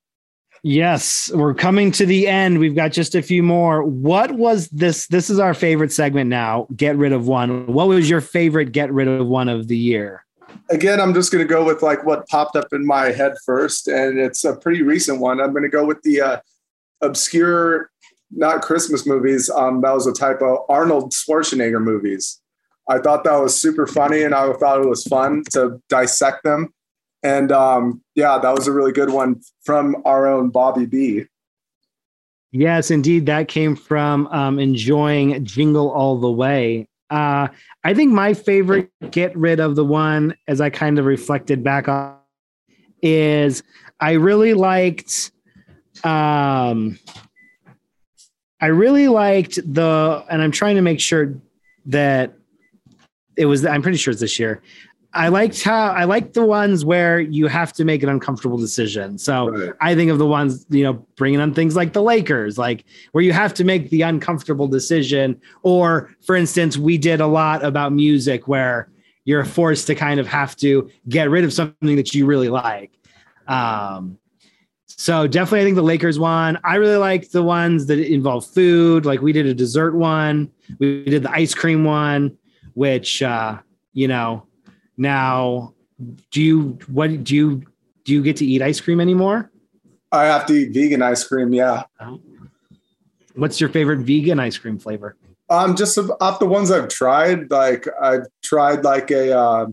Yes, we're coming to the end. We've got just a few more. What was this? This is our favorite segment now. Get rid of one. What was your favorite get rid of one of the year? Again, I'm just going to go with like what popped up in my head first, and it's a pretty recent one. I'm going to go with the uh, obscure, not Christmas movies. Um, that was a typo. Arnold Schwarzenegger movies. I thought that was super funny, and I thought it was fun to dissect them. And um, yeah, that was a really good one from our own Bobby B. Yes, indeed. That came from um, enjoying Jingle All the Way. Uh, I think my favorite get rid of the one, as I kind of reflected back on, is I really liked. Um, I really liked the, and I'm trying to make sure that it was. I'm pretty sure it's this year. I liked how I liked the ones where you have to make an uncomfortable decision. So Right. I think of the ones, you know, bringing on things like the Lakers, like where you have to make the uncomfortable decision. Or, for instance, we did a lot about music where you're forced to kind of have to get rid of something that you really like. Um, so definitely, I think the Lakers one. I really like the ones that involve food. Like we did a dessert one, we did the ice cream one, which uh, you know, now do you what do you do you get to eat ice cream anymore? I have to eat vegan ice cream. Yeah. What's your favorite vegan ice cream flavor? Um, just off the ones I've tried, like I've tried like a uh,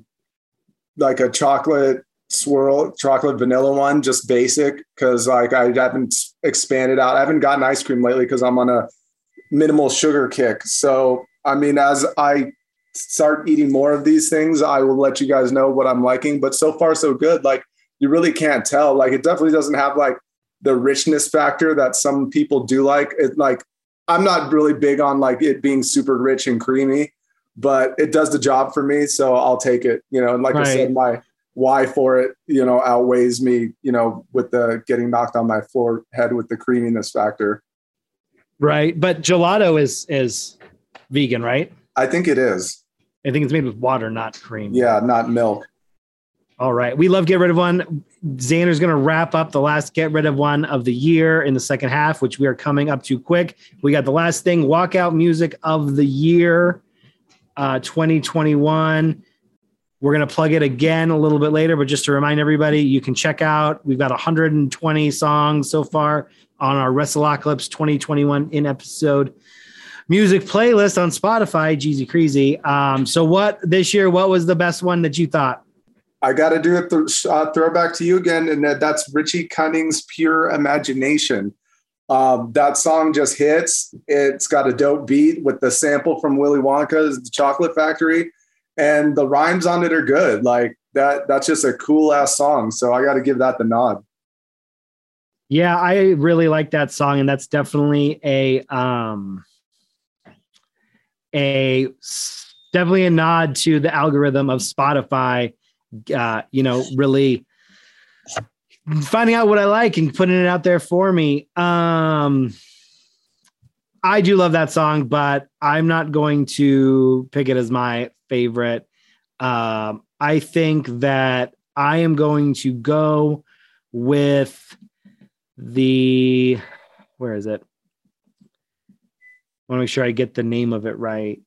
like a chocolate swirl, chocolate vanilla one, just basic, because like I haven't expanded out. I haven't gotten ice cream lately because I'm on a minimal sugar kick. So I mean, as I start eating more of these things, I will let you guys know what I'm liking. But so far, so good. Like you really can't tell. Like it definitely doesn't have like the richness factor that some people do like. It like I'm not really big on like it being super rich and creamy, but it does the job for me. So I'll take it. You know, and like I said, my why for it, you know, outweighs me, you know, with the getting knocked on my forehead with the creaminess factor. Right, but gelato is is vegan, right? I think it is. I think it's made with water, not cream. Yeah, not milk. All right. We love Get Rid of One. Xander's going to wrap up the last Get Rid of One of the year in the second half, which we are coming up to quick. We got the last thing walkout music of the year, uh, 2021. We're going to plug it again a little bit later, but just to remind everybody, you can check out, we've got 120 songs so far on our Wrestleocalypse 2021 in episode music playlist on Spotify, Jeezy Creasy. Um, so, what this year, what was the best one that you thought? I got to do a th- uh, throwback to you again, and that, that's Richie Cunning's "Pure Imagination." Um, that song just hits. It's got a dope beat with the sample from Willy Wonka's The Chocolate Factory, and the rhymes on it are good. Like that. That's just a cool ass song. So I got to give that the nod. Yeah, I really like that song, and that's definitely a um a definitely a nod to the algorithm of Spotify. Uh, you know, really finding out what I like and putting it out there for me. Um, I do love that song, but I'm not going to pick it as my favorite. Um, I think that I am going to go with the where is it? Want to make sure I get the name of it right.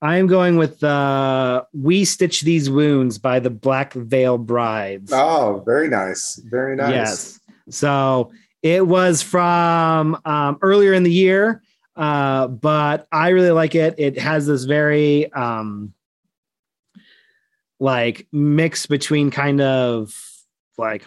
I'm going with uh, "We Stitch These Wounds" by the Black Veil Brides. Oh, very nice, very nice. Yes. So it was from um, earlier in the year, uh, but I really like it. It has this very um, like mix between kind of like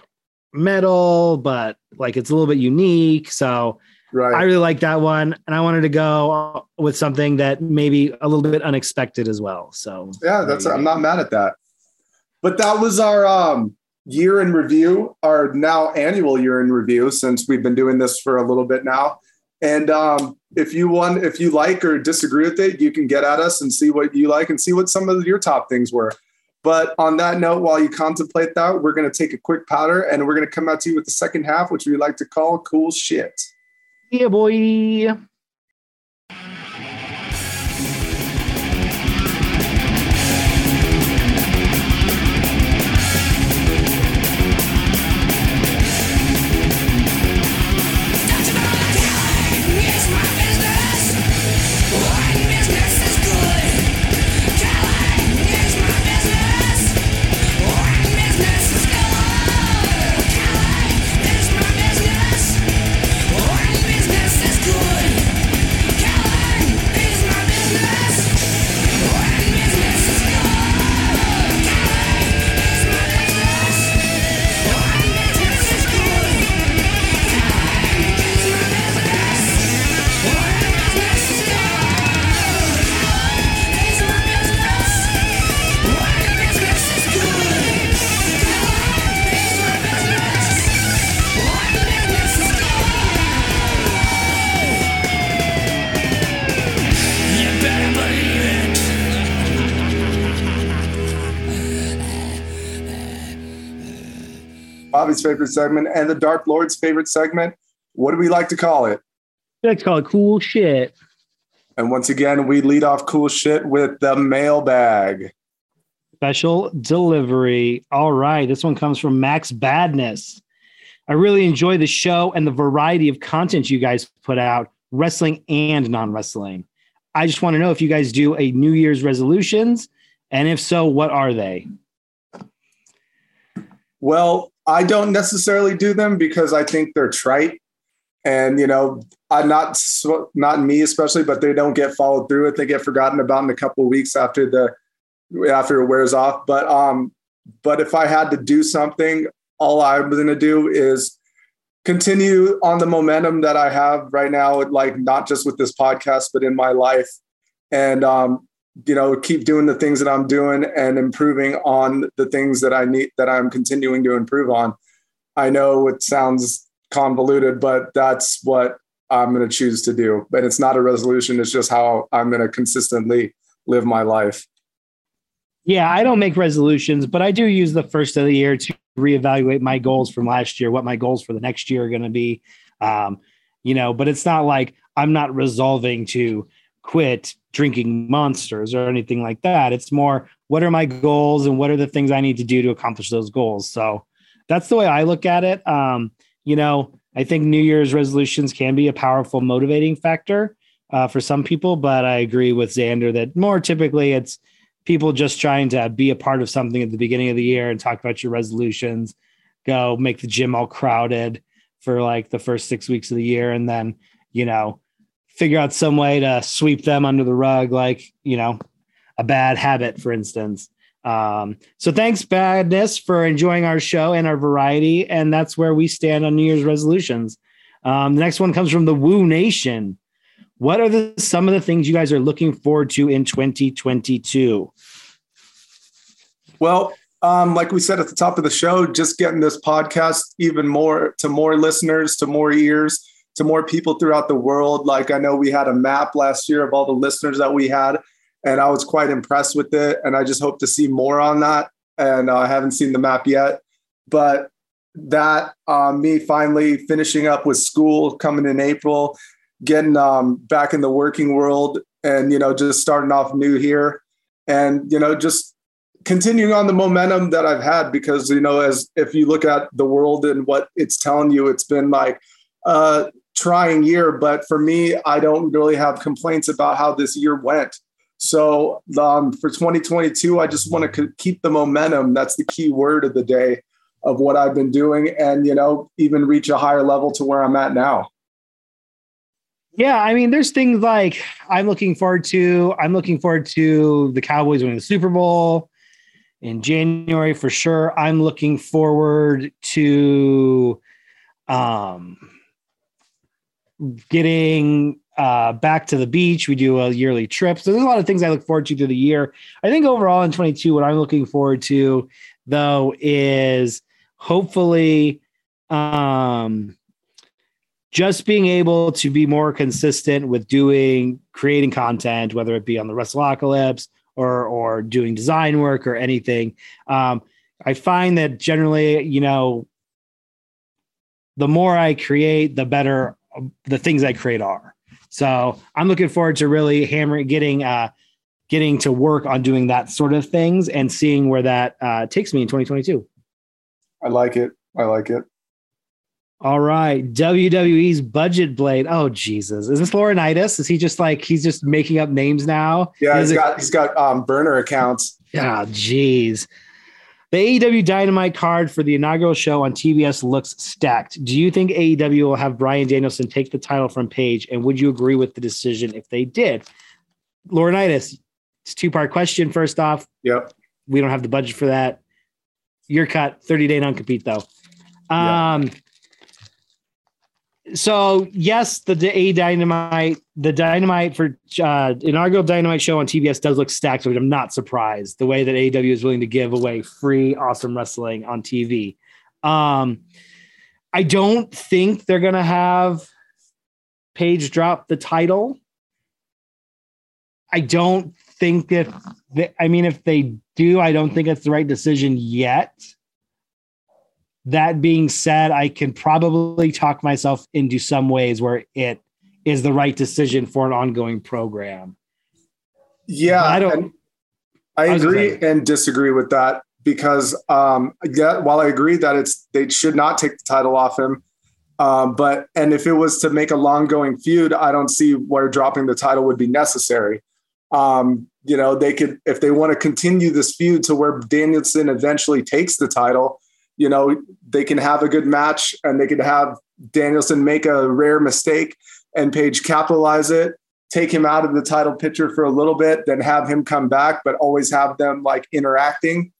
metal, but like it's a little bit unique. So Right. I really like that one, and I wanted to go with something that maybe a little bit unexpected as well. So yeah, that's I'm not mad at that. But that was our um year in review, our now annual year in review, since we've been doing this for a little bit now. And um, if you want, if you like or disagree with it, you can get at us and see what you like and see what some of your top things were. But on that note, while you contemplate that, we're going to take a quick powder and we're going to come out to you with the second half, which we like to call cool shit. yeah, boy. Bobby's favorite segment and the Dark Lord's favorite segment. What do we like to call it? I like to call it cool shit. And once again, we lead off cool shit with the mailbag. Special delivery. All right. This one comes from Max Badness. I really enjoy the show and the variety of content you guys put out, wrestling and non wrestling. I just want to know if you guys do a New Year's resolutions, and if so, what are they? Well, I don't necessarily do them because I think they're trite, and you know, I'm not not me especially, but they don't get followed through. It they get forgotten about in a couple of weeks after the after it wears off. But um, but if I had to do something, all I'm going to do is continue on the momentum that I have right now, like not just with this podcast, but in my life, and um, you know, keep doing the things that I'm doing and improving on the things that I need that I'm continuing to improve on. I know it sounds convoluted, but that's what I'm going to choose to do. But it's not a resolution; it's just how I'm going to consistently live my life. Yeah, I don't make resolutions, but I do use the first of the year to reevaluate my goals from last year, what my goals for the next year are going to be. Um, you know, but it's not like I'm not resolving to quit drinking monsters or anything like that. It's more what are my goals and what are the things I need to do to accomplish those goals. So that's the way I look at it. Um, you know, I think New Year's resolutions can be a powerful motivating factor uh, for some people, but I agree with Xander that more typically it's people just trying to be a part of something at the beginning of the year and talk about your resolutions, go make the gym all crowded for like the first six weeks of the year, and then, you know, figure out some way to sweep them under the rug, like, you know, a bad habit, for instance. Um, so thanks, Badness, for enjoying our show and our variety. And that's where we stand on New Year's resolutions. Um, the next one comes from the Woo Nation. What are the some of the things you guys are looking forward to in 2022? Well, um, like we said at the top of the show, just getting this podcast even more to more listeners, to more ears, to more people throughout the world. Like I know we had a map last year of all the listeners that we had, and I was quite impressed with it. And I just hope to see more on that. And uh, I haven't seen the map yet, but that uh, me finally finishing up with school coming in April, getting um, back in the working world, and you know just starting off new here, and you know just continuing on the momentum that I've had because you know as if you look at the world and what it's telling you, it's been like uh, trying year, but for me, I don't really have complaints about how this year went. So um, for 2022, I just want to keep the momentum. That's the key word of the day of what I've been doing, and you know, even reach a higher level to where I'm at now. Yeah, I mean, there's things like I'm looking forward to. I'm looking forward to the Cowboys winning the Super Bowl in January for sure. I'm looking forward to um, getting uh, back to the beach. We do a yearly trip. So there's a lot of things I look forward to through the year. I think overall in 22, what I'm looking forward to though is hopefully um, just being able to be more consistent with doing creating content, whether it be on the Wrestlepocalypse or or doing design work or anything. Um, I find that generally, you know, the more I create, the better the things I create are. So I'm looking forward to really hammering, getting, uh, getting to work on doing that sort of things and seeing where that uh, takes me in 2022. I like it. I like it. All right, WWE's Budget Blade. Oh Jesus, is this Laurinaitis? Is he just like he's just making up names now? Yeah, he's got he's got um, burner accounts. Yeah, oh, jeez. The AEW Dynamite card for the inaugural show on TBS looks stacked. Do you think AEW will have Bryan Danielson take the title from Page? And would you agree with the decision if they did? Laurinaitis, it's two part question. First off, yep. We don't have the budget for that. Your cut, 30 day non compete though. Um, yep so yes, the A Dynamite, the Dynamite for uh, inaugural Dynamite show on TBS does look stacked, which I'm not surprised. The way that AEW is willing to give away free awesome wrestling on TV. Um, I don't think they're gonna have Page drop the title. I don't think if they, I mean if they do, I don't think it's the right decision yet. That being said, I can probably talk myself into some ways where it is the right decision for an ongoing program. Yeah, but I don't. I, I agree and disagree with that because um, yeah, while I agree that it's they should not take the title off him, um, but and if it was to make a long going feud, I don't see where dropping the title would be necessary. Um, you know, they could if they want to continue this feud to where Danielson eventually takes the title you know, they can have a good match and they could have Danielson make a rare mistake and Page capitalize it, take him out of the title picture for a little bit, then have him come back, but always have them like interacting.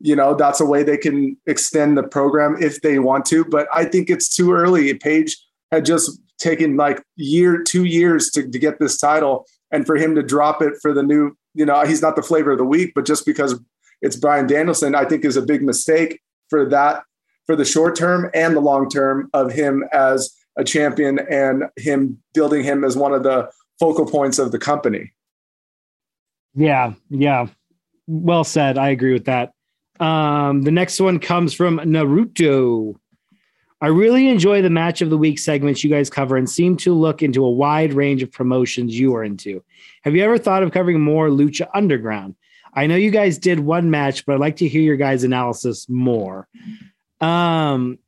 You know, that's a way they can extend the program if they want to. But I think it's too early. Page had just taken like year, two years to, to get this title. And for him to drop it for the new, you know, he's not the flavor of the week, but just because it's Bryan Danielson, I think is a big mistake for that for the short term and the long term of him as a champion and him building him as one of the focal points of the company. Yeah, yeah. Well said. I agree with that. Um, the next one comes from Naruto. I really enjoy the match of the week segments you guys cover and seem to look into a wide range of promotions you are into. Have you ever thought of covering more Lucha Underground? I know you guys did one match, but I'd like to hear your guys' analysis more. Um,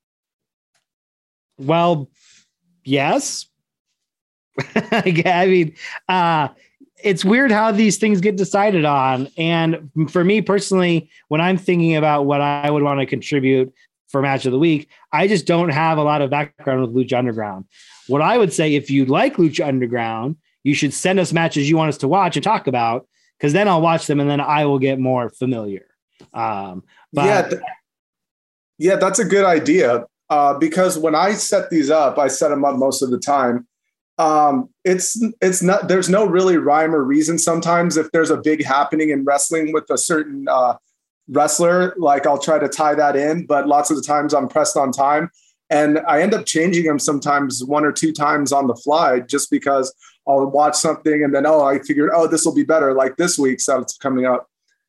well, yes. I mean, uh, it's weird how these things get decided on. And for me personally, when I'm thinking about what I would want to contribute for match of the week, I just don't have a lot of background with Lucha Underground. What I would say, if you like Lucha Underground, you should send us matches you want us to watch and talk about because then I'll watch them and then I will get more familiar. Um, but yeah, th- yeah, that's a good idea. Uh, because when I set these up, I set them up most of the time. Um, it's it's not there's no really rhyme or reason. Sometimes if there's a big happening in wrestling with a certain uh, wrestler, like I'll try to tie that in. But lots of the times I'm pressed on time, and I end up changing them sometimes one or two times on the fly, just because I'll watch something and then oh I figured oh this will be better like this week's that's coming up.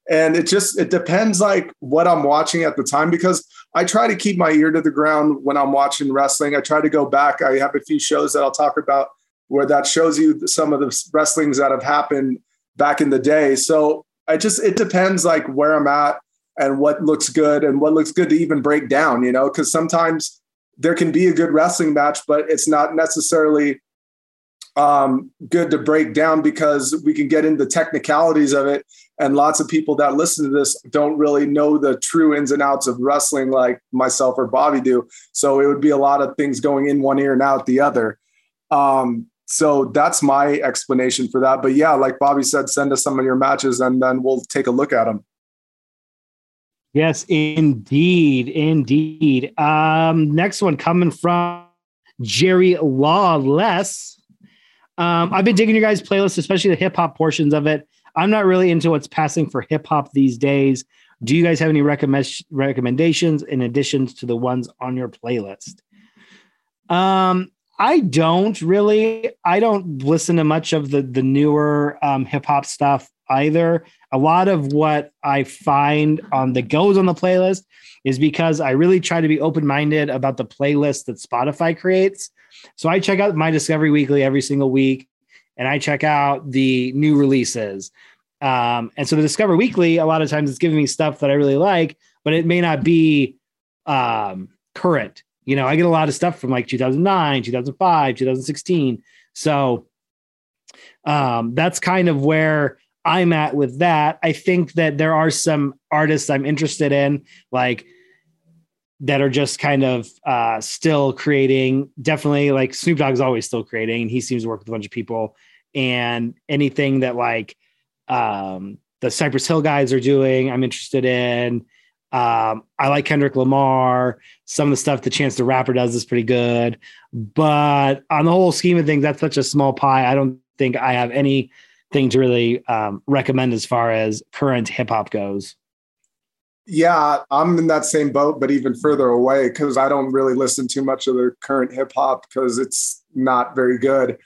And it just it depends like what I'm watching at the time because I try to keep my ear to the ground when I'm watching wrestling. I try to go back. I have a few shows that I'll talk about where that shows you some of the wrestlings that have happened back in the day. So I just it depends like where I'm at and what looks good and what looks good to even break down, you know, because sometimes there can be a good wrestling match, but it's not necessarily um, good to break down because we can get into technicalities of it. And lots of people that listen to this don't really know the true ins and outs of wrestling like myself or Bobby do. So it would be a lot of things going in one ear and out the other. Um, so that's my explanation for that. But yeah, like Bobby said, send us some of your matches and then we'll take a look at them. Yes, indeed, indeed. Um, next one coming from Jerry Lawless. Um, I've been digging your guys' playlist, especially the hip hop portions of it. I'm not really into what's passing for hip hop these days. Do you guys have any recommend- recommendations in addition to the ones on your playlist? Um, I don't really. I don't listen to much of the the newer um, hip hop stuff either. A lot of what I find on the goes on the playlist is because I really try to be open minded about the playlist that Spotify creates. So I check out my Discovery Weekly every single week, and I check out the new releases. Um, and so the Discover Weekly, a lot of times it's giving me stuff that I really like, but it may not be um, current. You know, I get a lot of stuff from like 2009, 2005, 2016. So um, that's kind of where I'm at with that. I think that there are some artists I'm interested in, like that are just kind of uh, still creating. Definitely, like Snoop Dogg's always still creating, and he seems to work with a bunch of people. And anything that like um, the Cypress Hill guys are doing, I'm interested in. Um, I like Kendrick Lamar. Some of the stuff the Chance the Rapper does is pretty good, but on the whole scheme of things, that's such a small pie. I don't think I have any thing to really um, recommend as far as current hip hop goes. Yeah, I'm in that same boat, but even further away because I don't really listen too much of the current hip hop because it's not very good.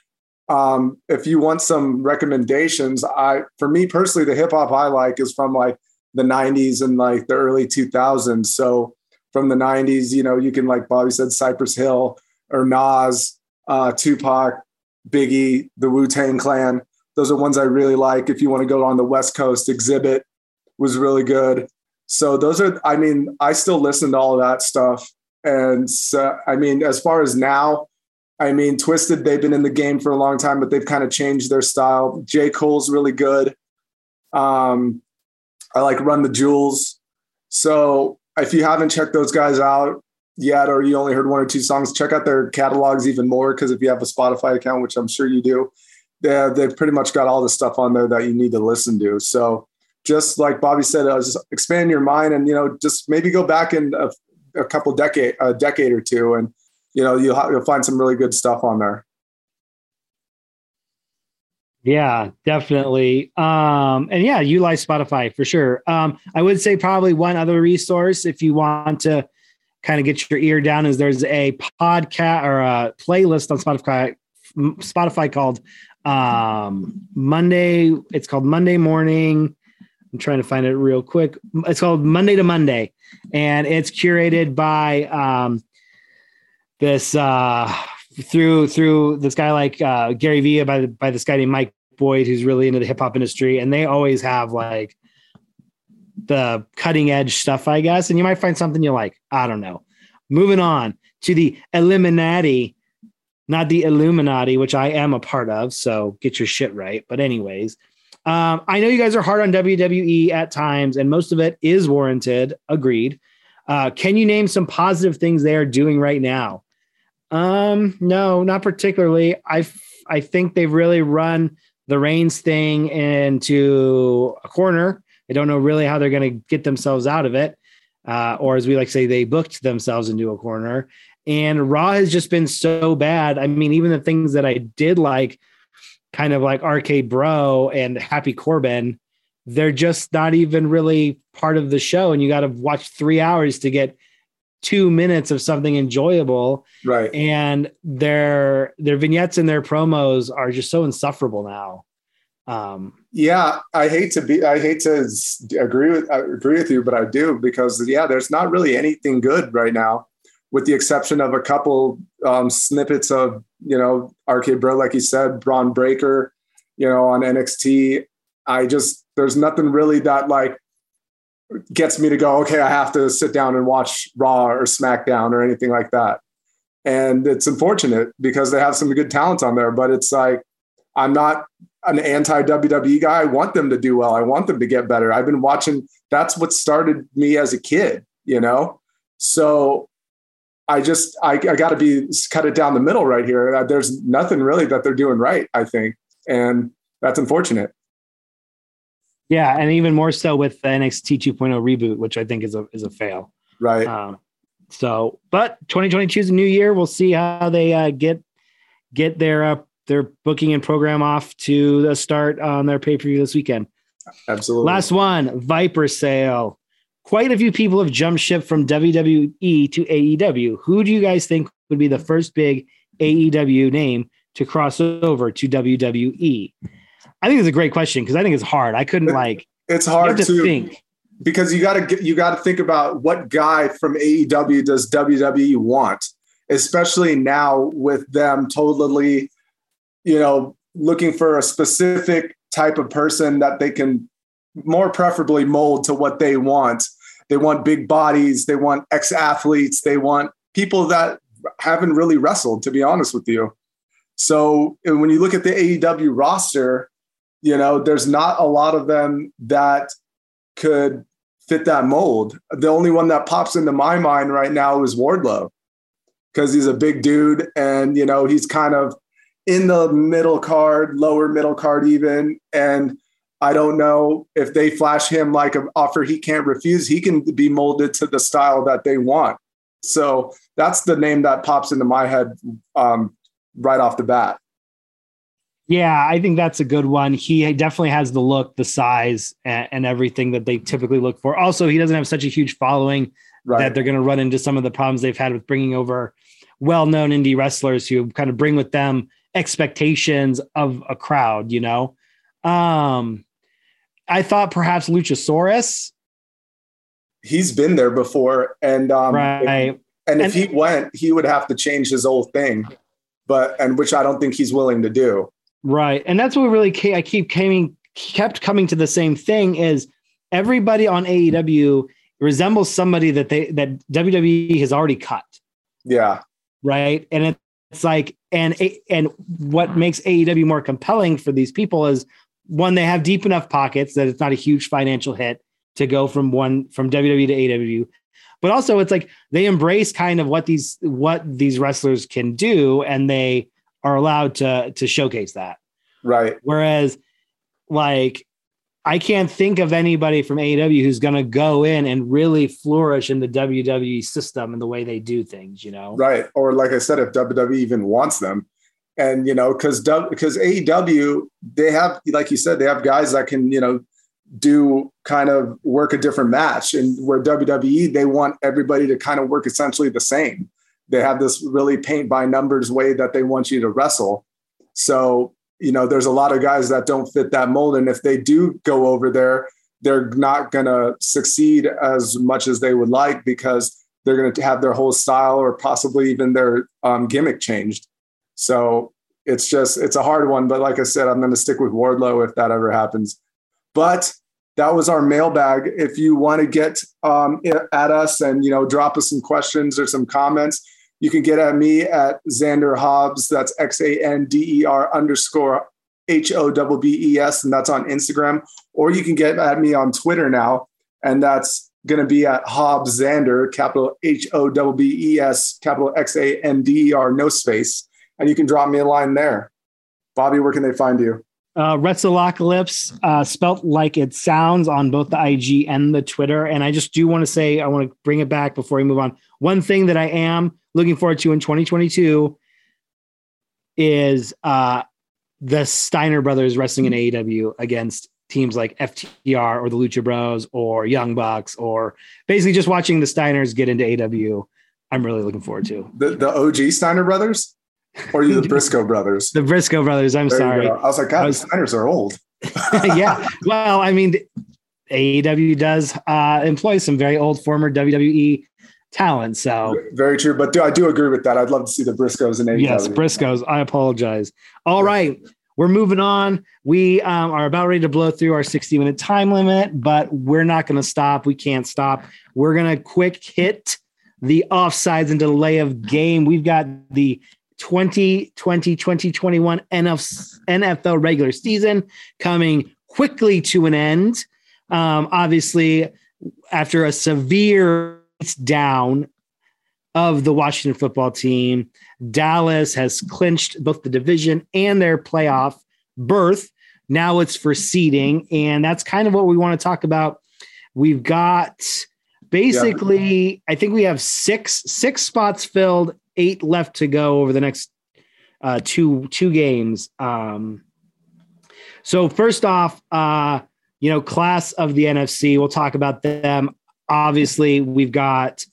Um, if you want some recommendations, I for me personally, the hip hop I like is from like the 90s and like the early 2000s. So from the 90s, you know, you can like Bobby said, Cypress Hill or Nas, uh, Tupac, Biggie, the Wu Tang Clan. Those are ones I really like. If you want to go on the West Coast, Xzibit was really good. So those are, I mean, I still listen to all of that stuff. And so, I mean, as far as now, I mean, Twisted, they've been in the game for a long time, but they've kind of changed their style. J. Cole's really good. Um, I like Run the Jewels. So if you haven't checked those guys out yet, or you only heard one or two songs, check out their catalogs even more. Because if you have a Spotify account, which I'm sure you do, they they've pretty much got all the stuff on there that you need to listen to. So just like Bobby said, uh, just expand your mind and you know just maybe go back in a, a couple decade a decade or two, and you know you'll you'll find some really good stuff on there. Yeah, definitely. Um, and yeah, utilize Spotify for sure. Um, I would say probably one other resource if you want to kind of get your ear down is there's a podcast or a playlist on Spotify Spotify called um, Monday. It's called Monday Morning. I'm trying to find it real quick. It's called Monday to Monday, and it's curated by um, this uh, through through this guy like uh, Gary Vee by by this guy named Mike Boyd who's really into the hip hop industry, and they always have like the cutting edge stuff, I guess. And you might find something you like. I don't know. Moving on to the Illuminati, not the Illuminati, which I am a part of. So get your shit right. But anyways. Um, I know you guys are hard on WWE at times, and most of it is warranted. Agreed. Uh, can you name some positive things they are doing right now? Um, no, not particularly. I I think they've really run the Reigns thing into a corner. I don't know really how they're going to get themselves out of it, uh, or as we like say, they booked themselves into a corner. And Raw has just been so bad. I mean, even the things that I did like, kind of like RK Bro and Happy Corbin, they're just not even really part of the show. And you got to watch three hours to get two minutes of something enjoyable. Right. And their their vignettes and their promos are just so insufferable now. Um, yeah, I hate to be I hate to agree with I agree with you, but I do because yeah, there's not really anything good right now, with the exception of a couple um, snippets of you know RK Bro, like you said, Bron Breakker, you know, on NXT. I just there's nothing really that like gets me to go, okay, I have to sit down and watch Raw or SmackDown or anything like that. and it's unfortunate because they have some good talent on there. But it's like I'm not an anti WWE guy. I want them to do well. I want them to get better. I've been watching. That's what started me as a kid. You know, so I just I, I got to be cut it down the middle right here. Uh, there's nothing really that they're doing right. I think, and that's unfortunate. Yeah, and even more so with the NXT 2.0 reboot, which I think is a is a fail. Right. Um, so, but 2022 is a new year. We'll see how they uh, get get their uh, their booking and program off to the start on their pay per view this weekend. Absolutely. Last one, Viper sale. Quite a few people have jumped ship from WWE to AEW. Who do you guys think would be the first big AEW name to cross over to WWE? I think it's a great question because I think it's hard. I couldn't like. It's hard to, to think. because you got to you got to think about what guy from AEW does WWE want, especially now with them totally, you know, looking for a specific type of person that they can more preferably mold to what they want. They want big bodies, they want ex athletes, they want people that haven't really wrestled, to be honest with you. So when you look at the AEW roster, you know, there's not a lot of them that could fit that mold. The only one that pops into my mind right now is Wardlow because he's a big dude and, you know, he's kind of in the middle card, lower middle card, even. And I don't know if they flash him like an offer he can't refuse, he can be molded to the style that they want. So that's the name that pops into my head um, right off the bat. Yeah, I think that's a good one. He definitely has the look, the size, and, and everything that they typically look for. Also, he doesn't have such a huge following Right. that they're going to run into some of the problems they've had with bringing over well-known indie wrestlers who kind of bring with them expectations of a crowd. You know, um, I thought perhaps Luchasaurus, He's been there before. And um, right? And if And- he went, he would have to change his whole thing, but and which I don't think he's willing to do. Right. And that's what really ca- I keep coming kept coming to the same thing is everybody on AEW resembles somebody that they that WWE has already cut, Yeah, right? And it, it's like and and what makes AEW more compelling for these people is one they have deep enough pockets that it's not a huge financial hit to go from one from WWE to AEW. But also it's like they embrace kind of what these what these wrestlers can do and they are allowed to to showcase that. right. Whereas, like, I can't think of anybody from AEW who's going to go in and really flourish in the WWE system and the way they do things, you know? Right. Or like I said, if WWE even wants them. And you know, because because AEW, they have, like you said, they have guys that can, you know, do kind of work a different match. And where WWE, they want everybody to kind of work essentially the same. They have this really paint by numbers way that they want you to wrestle. So, you know, there's a lot of guys that don't fit that mold. And if they do go over there, they're not going to succeed as much as they would like because they're going to have their whole style or possibly even their um, gimmick changed. So it's just, it's a hard one. But like I said, I'm going to stick with Wardlow if that ever happens. But that was our mailbag. If you want to get um, at us and, you know, drop us some questions or some comments, you can get at me at Xander Hobbes. That's X A N D E R underscore H O B B E S. And that's on Instagram. Or you can get at me on Twitter now. And that's going to be at Hobbes Xander, capital H O B B E S, capital X A N D E R, no space. And you can drop me a line there. Bobby, where can they find you? Uh, Retzalocalypse, uh, spelt like it sounds on both the IG and the Twitter. And I just do want to say, I want to bring it back before we move on. One thing that I am looking forward to in 2022 is uh, the Steiner brothers wrestling in AEW against teams like FTR or the Lucha Bros or Young Bucks or basically just watching the Steiners get into AEW. I'm really looking forward to The, the OG Steiner brothers? Or are you the Briscoe brothers? the Briscoe brothers. I'm There sorry. I was like, God, was- the Steiners are old. yeah. Well, I mean, AEW does uh, employ some very old former WWE talent. So, Very true. But do, I do agree with that. I'd love to see the Briscoes in AEW. yes, Briscoes. I apologize. All right. We're moving on. We um, are about ready to blow through our 60 minute time limit, but we're not going to stop. We can't stop. We're going to quick hit the offsides and delay of game. We've got the 2020 2021 NFL regular season coming quickly to an end. Um, obviously, after a severe down of the Washington football team, Dallas has clinched both the division and their playoff berth. Now it's for seeding, and that's kind of what we want to talk about. We've got basically, yeah. I think we have six six spots filled, eight left to go over the next uh, two two games. Um, so first off, uh, you know, class of the NFC. We'll talk about them. Obviously, we've got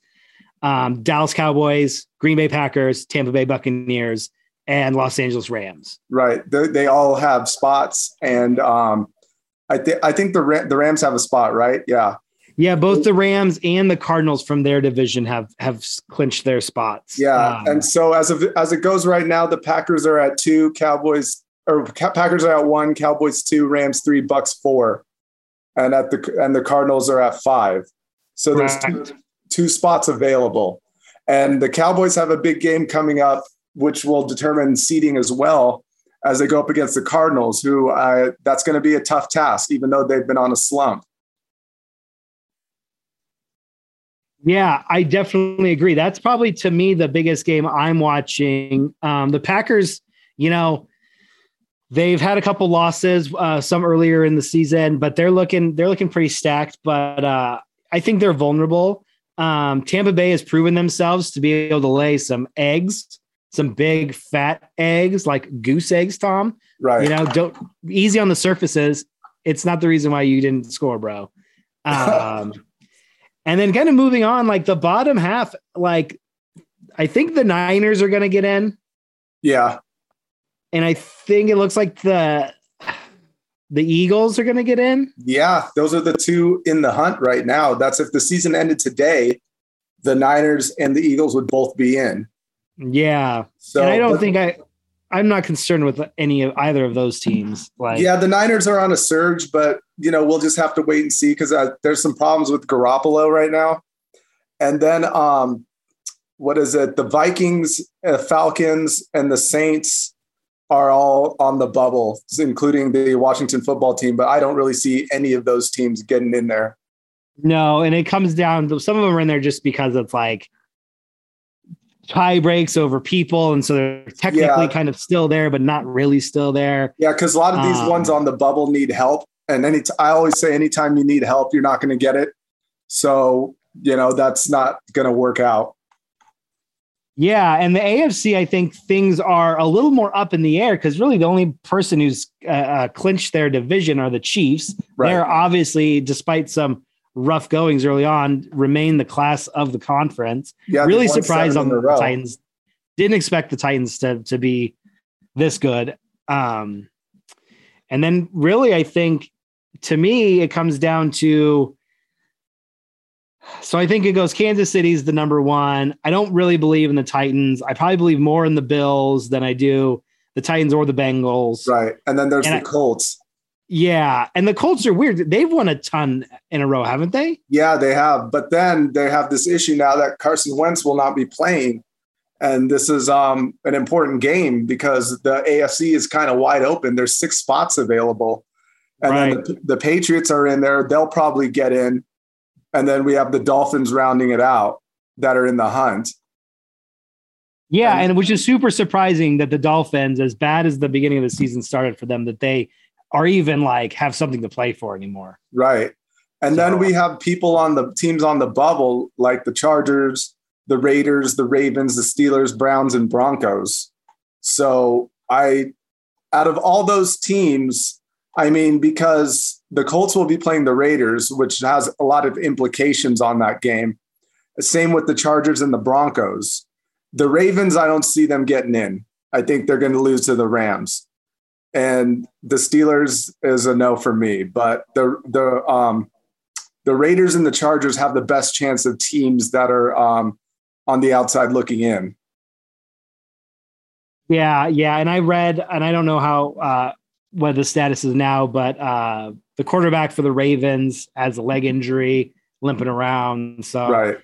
um, Dallas Cowboys, Green Bay Packers, Tampa Bay Buccaneers, and Los Angeles Rams. Right. They, they all have spots, and um, I think I think the the Rams have a spot, right? Yeah. Yeah, both the Rams and the Cardinals from their division have have clinched their spots. Yeah, um, and so as of as it goes right now, the Packers are at two, Cowboys or Packers are at one, Cowboys two, Rams three, Bucks four, and at the and the Cardinals are at five. So there's two, two spots available, and the Cowboys have a big game coming up, which will determine seeding as well as they go up against the Cardinals, who uh, that's going to be a tough task, even though they've been on a slump. Yeah, I definitely agree. That's probably to me the biggest game I'm watching. Um, the Packers, you know, they've had a couple losses, uh, some earlier in the season, but they're looking they're looking pretty stacked. But uh, I think they're vulnerable. Um, Tampa Bay has proven themselves to be able to lay some eggs, some big fat eggs, like goose eggs. Tom, right? You know, don't easy on the surfaces. It's not the reason why you didn't score, bro. Um, and then kind of moving on, like the bottom half, like I think the Niners are going to get in. Yeah. And I think it looks like the the Eagles are going to get in. Yeah, those are the two in the hunt right now. That's if the season ended today, the Niners and the Eagles would both be in. Yeah. So and I don't but, think I I'm not concerned with any of either of those teams. Like, yeah, the Niners are on a surge, but you know we'll just have to wait and see because uh, there's some problems with Garoppolo right now. And then, um, what is it? The Vikings, uh, Falcons, and the Saints are all on the bubble, including the Washington football team. But I don't really see any of those teams getting in there. No, and it comes down some of them are in there just because it's like tie breaks over people, and so they're technically yeah. kind of still there, but not really still there. Yeah, because a lot of these um, ones on the bubble need help, and any t- I always say anytime you need help, you're not going to get it. So you know that's not going to work out. Yeah, and the AFC, I think things are a little more up in the air because really the only person who's uh, uh, clinched their division are the Chiefs. Right. They're obviously, despite some rough goings early on, remain the class of the conference. Yeah, really surprised on the Titans. Didn't expect the Titans to to be this good. Um, and then really, I think to me, it comes down to. So I think it goes Kansas City's the number one. I don't really believe in the Titans. I probably believe more in the Bills than I do the Titans or the Bengals. Right. And then there's and the I, Colts. Yeah, and the Colts are weird. They've won a ton in a row, haven't they? Yeah, they have. But then they have this issue now that Carson Wentz will not be playing, and this is um, an important game because the AFC is kind of wide open. There's six spots available, and right. then the, the Patriots are in there. They'll probably get in, and then we have the Dolphins rounding it out that are in the hunt. Yeah, and, and which is super surprising that the Dolphins, as bad as the beginning of the season started for them, that they or even like have something to play for anymore. Right. And so, then we have people on the teams on the bubble, like the Chargers, the Raiders, the Ravens, the Steelers, Browns, and Broncos. So I, out of all those teams, I mean, because the Colts will be playing the Raiders, which has a lot of implications on that game. Same with the Chargers and the Broncos. The Ravens, I don't see them getting in. I think they're going to lose to the Rams and the Steelers is a no for me. But the the um, the Raiders and the Chargers have the best chance of teams that are um, on the outside looking in. Yeah, yeah, and I read, and I don't know how uh, what the status is now, but uh, the quarterback for the Ravens has a leg injury, limping around. So right.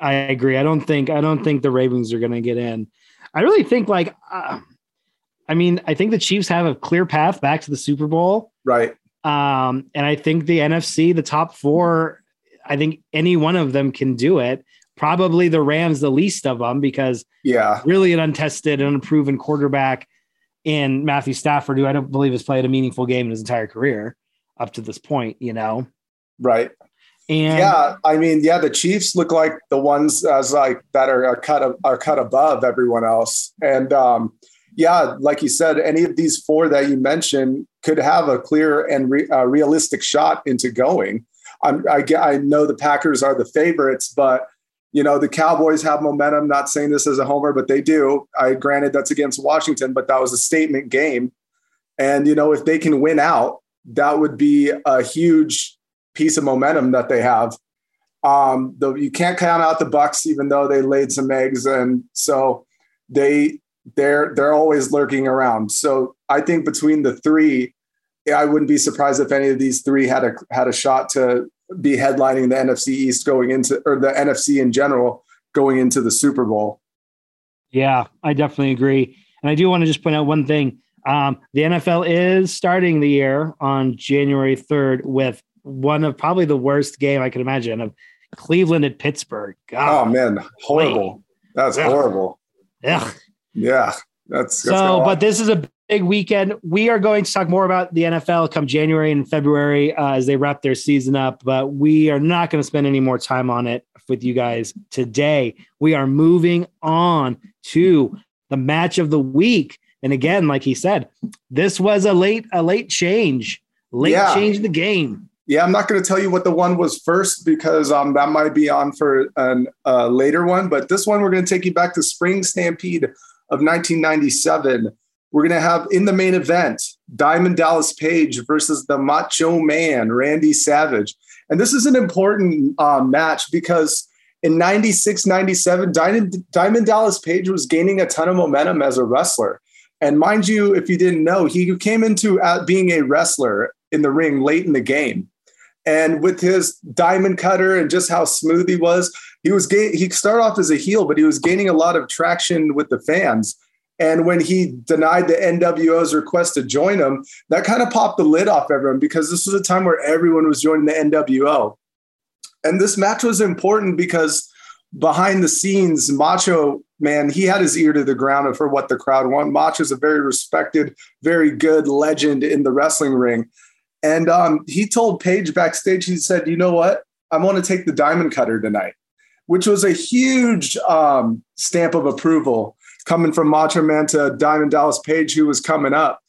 I agree. I don't think I don't think the Ravens are going to get in. I really think like uh, I mean, I think the Chiefs have a clear path back to the Super Bowl. Right. Um, and I think the NFC, the top four, I think any one of them can do it. Probably the Rams, the least of them, because Yeah. really an untested and unproven quarterback in Matthew Stafford, who I don't believe has played a meaningful game in his entire career up to this point, you know? Right. And yeah. I mean, yeah, the Chiefs look like the ones as like that are, are cut are cut above everyone else. And um, yeah, like you said, any of these four that you mentioned could have a clear and re- uh, realistic shot into going. I'm, I, I know the Packers are the favorites, but you know the Cowboys have momentum. Not saying this as a homer, but they do. I granted that's against Washington, but that was a statement game. And you know if they can win out, that would be a huge piece of momentum that they have. Um, you can't count out the Bucks, even though they laid some eggs, and so they they're they're always lurking around. So I think between the three, I wouldn't be surprised if any of these three had a had a shot to be headlining the NFC East going into or the NFC in general going into the Super Bowl. Yeah, I definitely agree. And I do want to just point out one thing. Um, the NFL is starting the year on January 3rd with one of probably the worst game I can imagine of Cleveland at Pittsburgh. Oh man, horrible. That's horrible. Ugh. Yeah, that's, that's So, but this is a big weekend. We are going to talk more about the NFL come January and February uh, as they wrap their season up, but we are not going to spend any more time on it with you guys today. We are moving on to the match of the week. And again, like he said, this was a late a late change. Late Yeah. change in the game. Yeah, I'm not going to tell you what the one was first because um, that might be on for a uh, later one. But this one, we're going to take you back to Spring Stampede of 1997. We're going to have in the main event Diamond Dallas Page versus the Macho Man Randy Savage, and this is an important uh, match because in 96, 97, Diamond, Diamond Dallas Page was gaining a ton of momentum as a wrestler. And mind you, if you didn't know, he came into uh, being a wrestler in the ring late in the game. And with his diamond cutter and just how smooth he was, he was ga- he started off as a heel, but he was gaining a lot of traction with the fans. And when he denied the NWO's request to join him, that kind of popped the lid off everyone because this was a time where everyone was joining the NWO. And this match was important because behind the scenes, Macho Man, he had his ear to the ground for what the crowd wanted. Macho's a very respected, very good legend in the wrestling ring. And um, he told Page backstage, he said, You know what? I want to take the diamond cutter tonight, which was a huge um, stamp of approval coming from Macho Man to Diamond Dallas Page, who was coming up.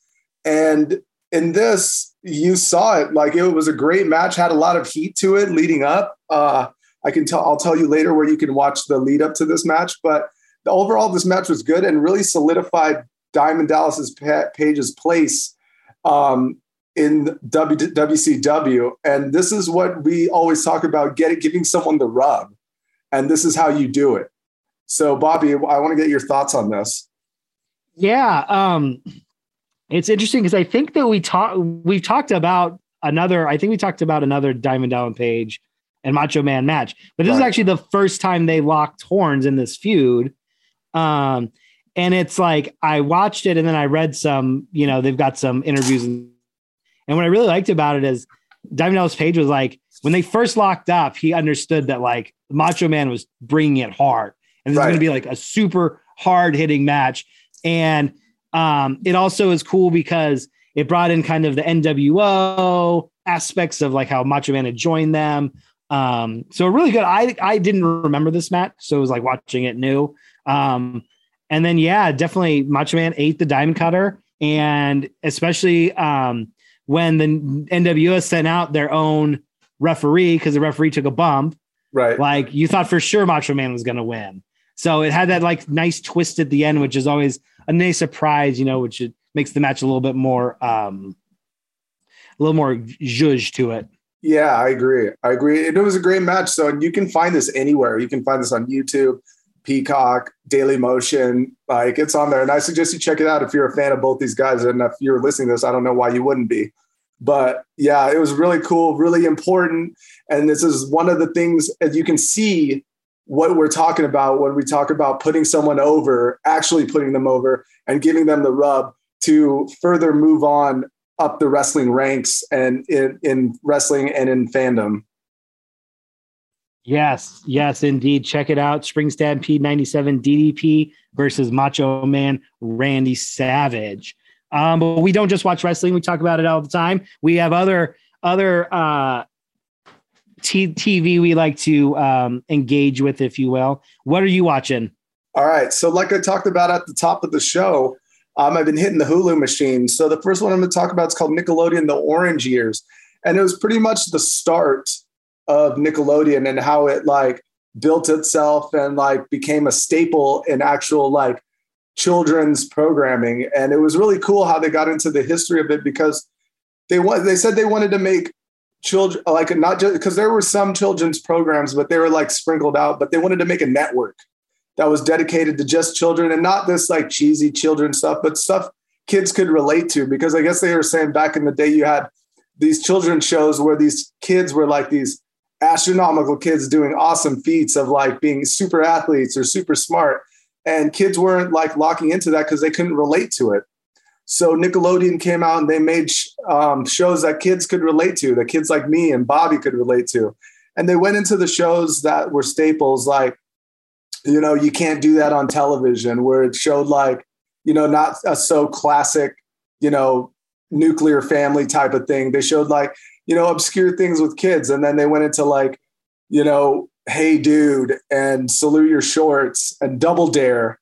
And in this, you saw it like it was a great match, had a lot of heat to it leading up. Uh, I can tell, I'll tell you later where you can watch the lead up to this match. But the, overall, this match was good and really solidified Diamond Dallas's pa- Page's place um, in WCW. And this is what we always talk about: getting giving someone the rub, and this is how you do it. So, Bobby, I want to get your thoughts on this. Yeah, um, it's interesting because I think that we talked we've talked about another. I think we talked about another Diamond Dallas Page and Macho Man match, but this is actually the first time they locked horns in this feud. Um, and it's like I watched it and then I read some. You know, they've got some interviews, and, and what I really liked about it is Diamond Dallas Page was like when they first locked up, he understood that like Macho Man was bringing it hard, and this is going to be like a super hard hitting match. And um, it also is cool because it brought in kind of the NWO aspects of like how Macho Man had joined them. Um, so really good. I I didn't remember this match, so it was like watching it new. Um, and then yeah, definitely Macho Man ate the diamond cutter, and especially um, when the NWO sent out their own referee because the referee took a bump Right. like you thought for sure Macho Man was going to win. So it had that like nice twist at the end, which is always a nice surprise, you know, which it makes the match a little bit more, um, a little more zhuzh to it. Yeah, I agree. I agree. It was a great match. So you can find this anywhere. You can find this on YouTube, Peacock, Daily Motion. Like it's on there. And I suggest you check it out if you're a fan of both these guys. And if you're listening to this, I don't know why you wouldn't be. But yeah, it was really cool, really important. And this is one of the things as you can see what we're talking about when we talk about putting someone over, actually putting them over and giving them the rub to further move on up the wrestling ranks and in, in wrestling and in fandom. Yes, yes, indeed. Check it out. Spring Stampede 97 DDP versus Macho Man Randy Savage. Um, but we don't just watch wrestling, we talk about it all the time. We have other other uh t- TV we like to um engage with, if you will. What are you watching? All right. So, like I talked about at the top of the show, um, I've been hitting the Hulu machine. So, the first one I'm going to talk about is called Nickelodeon The Orange Years. And it was pretty much the start of Nickelodeon and how it like built itself and like became a staple in actual like children's programming. And it was really cool how they got into the history of it because they want they said they wanted to make children like not just because there were some children's programs, but they were like sprinkled out, but they wanted to make a network that was dedicated to just children and not this like cheesy children stuff, but stuff kids could relate to. Because I guess they were saying back in the day you had these children's shows where these kids were like these astronomical kids doing awesome feats of like being super athletes or super smart. And kids weren't like locking into that because they couldn't relate to it. So Nickelodeon came out and they made sh- um, shows that kids could relate to, that kids like me and Bobby could relate to. And they went into the shows that were staples, like, you know, you can't do that on television, where it showed like, you know, not a so classic, you know, nuclear family type of thing. They showed like, you know, obscure things with kids. And then they went into like, you know, Hey Dude and Salute Your Shorts and Double Dare.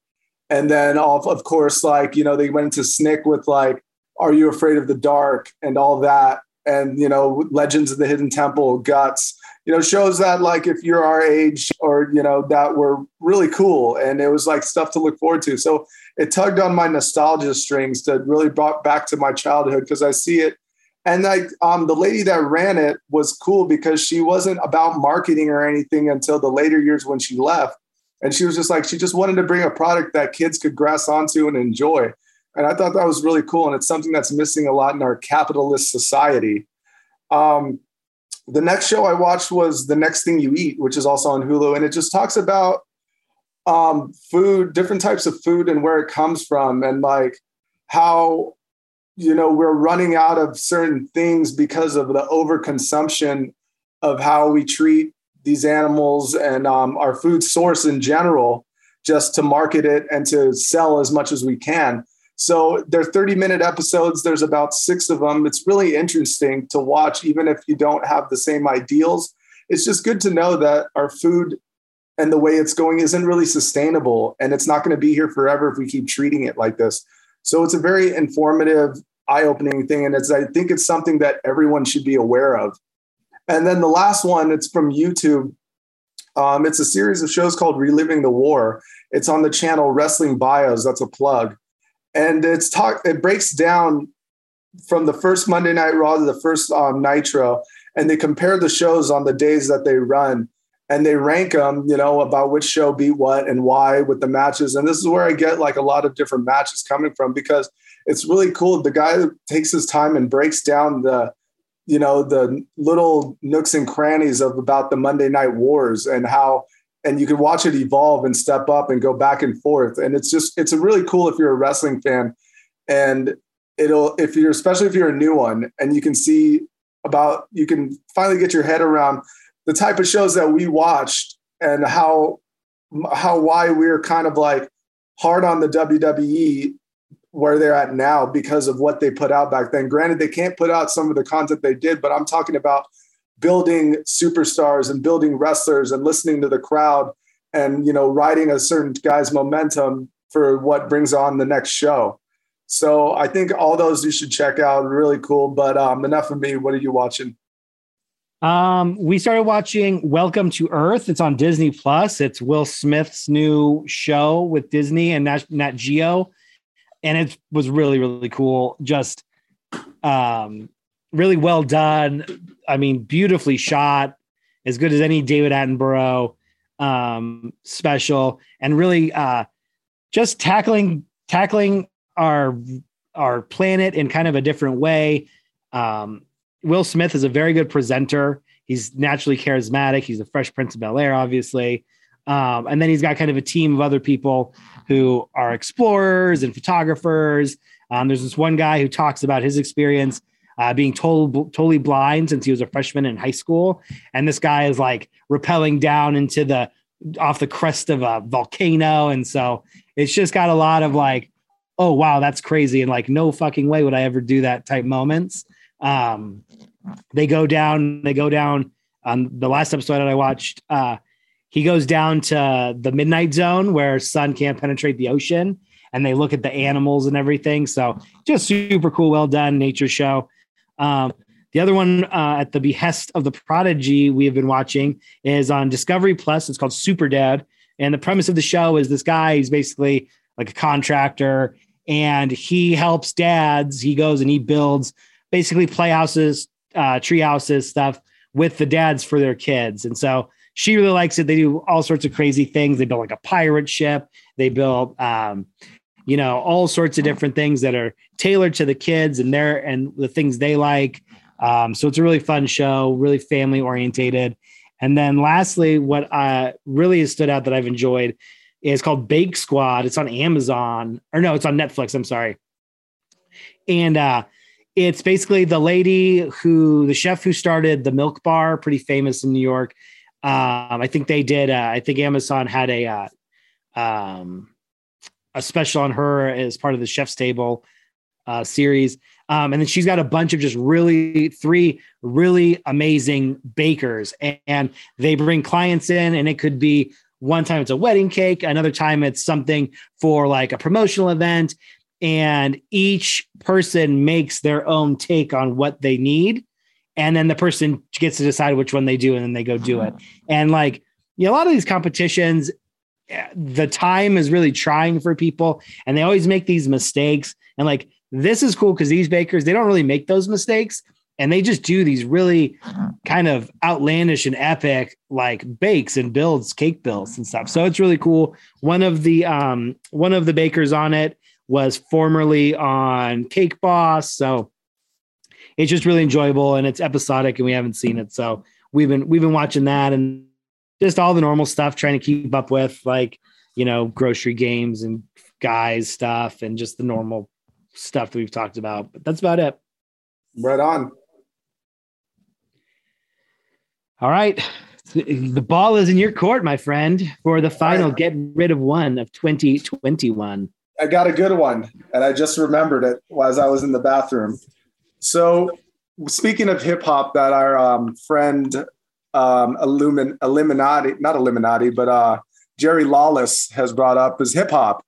And then, of, of course, like, you know, they went into Snick with like, Are You Afraid of the Dark and all that. And, you know, Legends of the Hidden Temple, Guts, you know, shows that like if you're our age or, you know, that were really cool. And it was like stuff to look forward to. So it tugged on my nostalgia strings that really brought back to my childhood because I see it and like um, the lady that ran it was cool because she wasn't about marketing or anything until the later years when she left. And she was just like she just wanted to bring a product that kids could grasp onto and enjoy. And i thought that was really cool and it's something that's missing a lot in our capitalist society. Um, the next show i watched was the next thing you eat which is also on hulu and it just talks about um, food different types of food and where it comes from and like how you know we're running out of certain things because of the overconsumption of how we treat these animals and um, our food source in general just to market it and to sell as much as we can. So they're 30 minute episodes. There's about six of them. It's really interesting to watch even if you don't have the same ideals. It's just good to know that our food and the way it's going isn't really sustainable and it's not going to be here forever if we keep treating it like this. So it's a very informative eye-opening thing and it's i think it's something that everyone should be aware of. And then the last one it's from youtube. Um, it's a series of shows called reliving the war. It's on the channel wrestling bios. That's a plug. And it's talk it breaks down from the first monday night raw to the first um, nitro and they compare the shows on the days that they run. And they rank them you know about which show beat what and why with the matches. And this is where i get like a lot of different matches coming from because it's really cool. The guy takes his time and breaks down the, you know, the little nooks and crannies of about the Monday Night Wars and how, and you can watch it evolve and step up and go back and forth. And it's just, it's a really cool if you're a wrestling fan, and it'll, if you're, especially if you're a new one, and you can see about, you can finally get your head around the type of shows that we watched and how, how why we're kind of like hard on the WWE where they're at now because of what they put out back then. Granted, they can't put out some of the content they did, but I'm talking about building superstars and building wrestlers and listening to the crowd and you know riding a certain guy's momentum for what brings on the next show. So I think all those you should check out. Really cool. But um, enough of me. What are you watching? Um, we started watching Welcome to Earth. It's on Disney Plus. It's Will Smith's new show with Disney and Nat, Nat Geo and it was really really cool. Just um really well done. I mean beautifully shot as good as any david attenborough um special and really uh just tackling tackling our our planet in kind of a different way. Um will smith is a very good presenter. He's naturally charismatic. He's a fresh prince of bel air obviously. Um, and then he's got kind of a team of other people who are explorers and photographers. Um, there's this one guy who talks about his experience uh, being total, totally blind since he was a freshman in high school. And this guy is like rappelling down into the off the crest of a volcano. And so it's just got a lot of like, oh, wow, that's crazy. And like, no fucking way would I ever do that type moments. Um, they go down, they go down on the last episode that I watched. Uh, he goes down to the midnight zone where sun can't penetrate the ocean and they look at the animals and everything. So just super cool, well done nature show. Um, the other one uh, at the behest of the prodigy we have been watching is on Discovery Plus. It's called Super Dad. And the premise of the show is this guy, he's basically like a contractor and he helps dads. He goes and he builds basically playhouses, uh, tree houses, stuff with the dads for their kids. And so she really likes it. They do all sorts of crazy things. They build like a pirate ship. They build, um, you know, all sorts of different things that are tailored to the kids and their and the things they like. Um, so it's a really fun show, really family orientated. And then lastly, what uh, really has stood out that I've enjoyed is called Bake Squad. It's on Amazon, or no, it's on Netflix. I'm sorry. And uh, it's basically the lady who, the chef who started the Milk Bar, pretty famous in New York. Um, I think they did. Uh, I think Amazon had a uh, um, a special on her as part of the Chef's Table uh, series. Um, and then she's got a bunch of just really three really amazing bakers, and, and they bring clients in, and it could be one time it's a wedding cake, another time it's something for like a promotional event, and each person makes their own take on what they need, and then the person gets to decide which one they do, and then they go do it. And like you know, a lot of these competitions, the time is really trying for people, and they always make these mistakes, and like this is cool because these bakers they don't really make those mistakes and they just do these really kind of outlandish and epic like bakes and builds cake builds and stuff. So it's really cool. One of the um one of the bakers on it was formerly on cake boss so it's just really enjoyable and it's episodic and we haven't seen it so we've been we've been watching that and just all the normal stuff trying to keep up with like you know grocery games and guys stuff and just the normal stuff that we've talked about. But that's about it. Right on. All right. The ball is in your court, my friend, for the final get rid of one of 2021. I got a good one, and I just remembered it as I was in the bathroom. So, speaking of hip hop, that our um, friend um, Illumin- Illuminati, not Illuminati, but uh, Jerry Lawless has brought up is hip hop.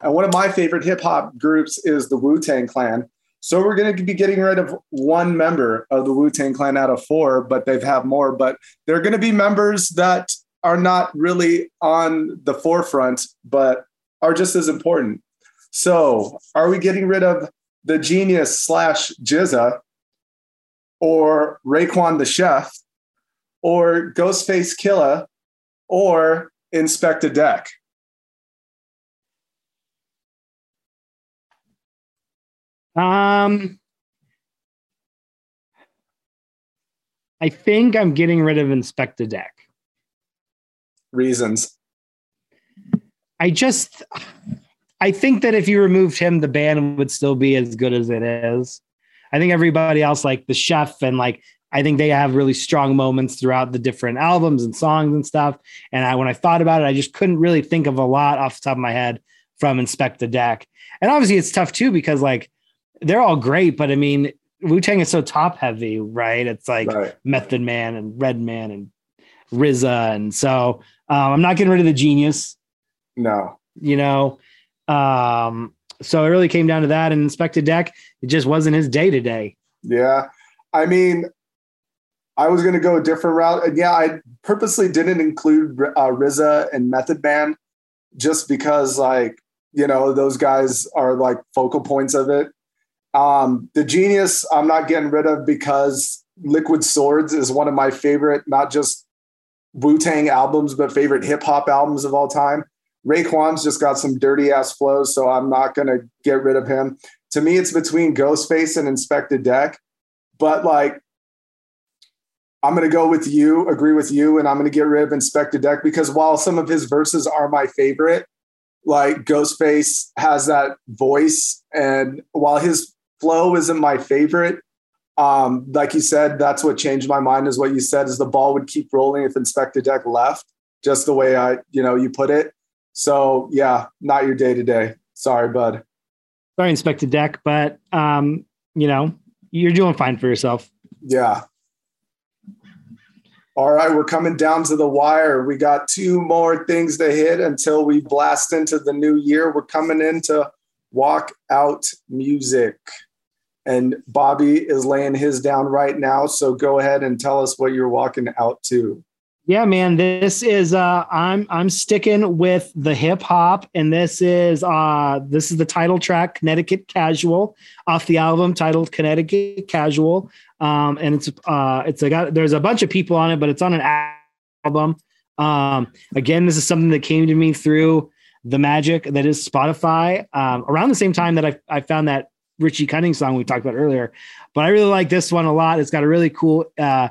And one of my favorite hip hop groups is the Wu Tang Clan. So we're going to be getting rid of one member of the Wu Tang Clan out of four, but they've have more. But they're going to be members that are not really on the forefront, but are just as important. So are we getting rid of the genius slash GZA or Raekwon the chef or Ghostface Killah or Inspectah Deck? Um, I think I'm getting rid of Inspectah Deck. Reasons. I just, I think that if you removed him, the band would still be as good as it is. I think everybody else, like the chef and like, I think they have really strong moments throughout the different albums and songs and stuff. And I, when I thought about it, I just couldn't really think of a lot off the top of my head from Inspectah Deck. And obviously, it's tough too because like they're all great, but I mean, Wu Tang is so top heavy, right? It's like right. Method Man and Redman and RZA, and so um, I'm not getting rid of the genius. No, you know, um, so it really came down to that. And Inspectah Deck, it just wasn't his day today. Yeah, I mean, I was going to go a different route. And yeah, I purposely didn't include uh, RZA and Method Man just because, like, you know, those guys are like focal points of it. Um, the Genius, I'm not getting rid of because Liquid Swords is one of my favorite, not just Wu Tang albums, but favorite hip hop albums of all time. Raekwon's just got some dirty ass flows, so I'm not going to get rid of him. To me, it's between Ghostface and Inspectah Deck. But like, I'm gonna go with you, agree with you, and I'm gonna get rid of Inspectah Deck because while some of his verses are my favorite, like Ghostface has that voice, and while his flow isn't my favorite, um, like you said, that's what changed my mind. Is what you said is the ball would keep rolling if Inspectah Deck left, just the way I, you know, you put it. So yeah, not your day to day. Sorry, bud. Sorry, Inspectah Deck, but um, you know, you're doing fine for yourself. Yeah. All right, we're coming down to the wire. We got two more things to hit until we blast into the new year. We're coming into walk out music. And Bobby is laying his down right now. So go ahead and tell us what you're walking out to. Yeah, man. This is uh I'm I'm sticking with the hip hop, and this is uh this is the title track, Connecticut Casual, off the album titled Connecticut Casual. Um, and it's uh it's a got there's a bunch of people on it, but it's on an album. Um, again, this is something that came to me through the magic that is Spotify. Um, around the same time that I I found that Richie Cunning song we talked about earlier. But I really like this one a lot. It's got a really cool uh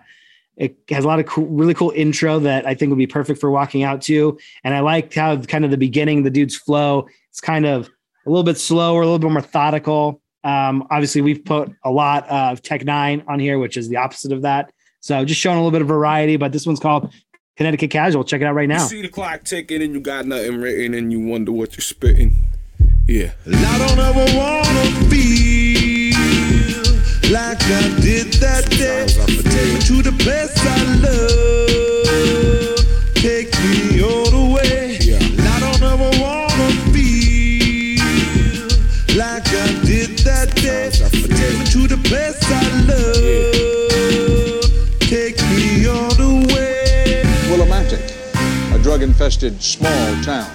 it has a lot of cool, really cool intro that I think would be perfect for walking out to. And I like how kind of the beginning, the dude's flow, it's kind of a little bit slower, a little bit more methodical. Um, obviously, we've put a lot of Tech N9ne on here, which is the opposite of that. So just showing a little bit of variety, but this one's called Connecticut Casual. Check it out right now. You see the clock ticking and you got nothing written and you wonder what you're spitting. Yeah. I don't ever wanna feel like I did that day. Take me to the place I love. Take me all the way. I don't ever wanna feel like I did that day. Take me to the place I love. Take me all the way. Willimantic, a drug infested small town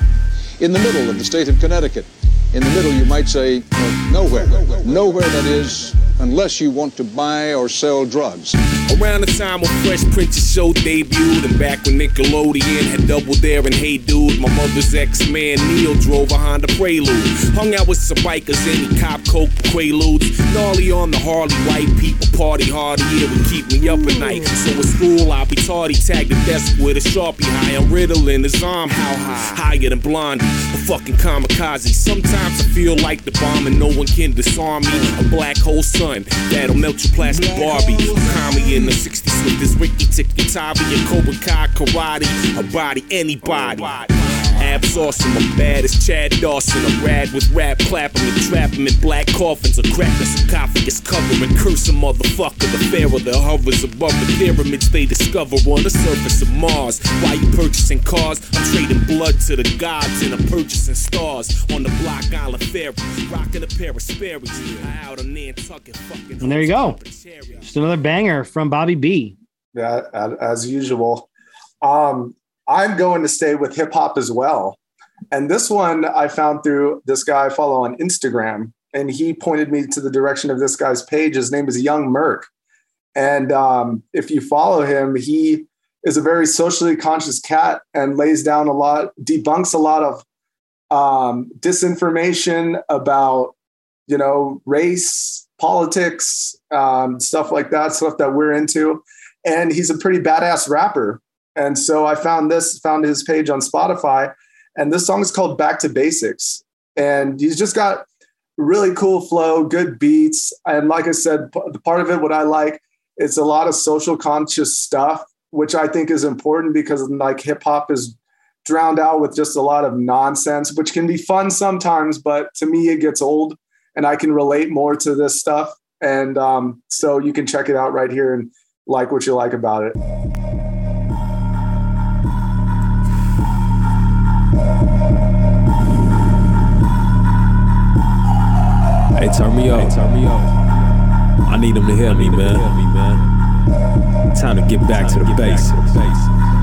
in the middle of the state of Connecticut. In the middle, you might say, nowhere. Nowhere, that is, unless you want to buy or sell drugs. Around the time when Fresh Prince's show debuted, and back when Nickelodeon had Double Dare and Hey Dude, my mother's ex-man Neil drove a Honda Prelude. Hung out with some bikers and cop coke quaaludes. Gnarly on the Harley, white people party hard, yeah, would keep me up at night. So at school, I'll be tardy, tagged the desk with a Sharpie high. I'm riddling his arm, how high? Higher than Blondie, a fucking kamikaze. Sometimes I feel like the bomb and no one can disarm me. A black hole sun that'll melt your plastic Barbie. Kami in the 60s with this Ricky Tikki Tavi and Cobra Kai karate. A body, anybody. Abs awesome, I'm bad as Chad Dawson. I'm rad with rap, clap 'em and trap 'em in black coffins. A crack the sarcophagus cover and curse a motherfucker. The pharaoh that hovers above the pyramids they discover on the surface of Mars. Why you purchasing cars? I'm trading blood to the gods and I'm purchasing stars on the Block Island Ferry. Rocking a pair of Sperry's out on Nantucket. Fucking And there you go. Just another banger from Bobby B. Yeah, as usual. Um, I'm going to stay with hip hop as well. And this one I found through this guy I follow on Instagram, and he pointed me to the direction of this guy's page. His name is Young Merc. And um, if you follow him, he is a very socially conscious cat and lays down a lot, debunks a lot of um, disinformation about, you know, race, politics, um, stuff like that, stuff that we're into. And he's a pretty badass rapper. And so I found this, found his page on Spotify, and this song is called Back to Basics. And he's just got really cool flow, good beats. And like I said, p- part of it, what I like, it's a lot of social conscious stuff, which I think is important because like hip hop is drowned out with just a lot of nonsense, which can be fun sometimes, but to me, it gets old and I can relate more to this stuff. And um, so you can check it out right here and like what you like about it. Hey, turn me up. Hey, turn me up. I need them to hear me, man. Time to get back to the basics.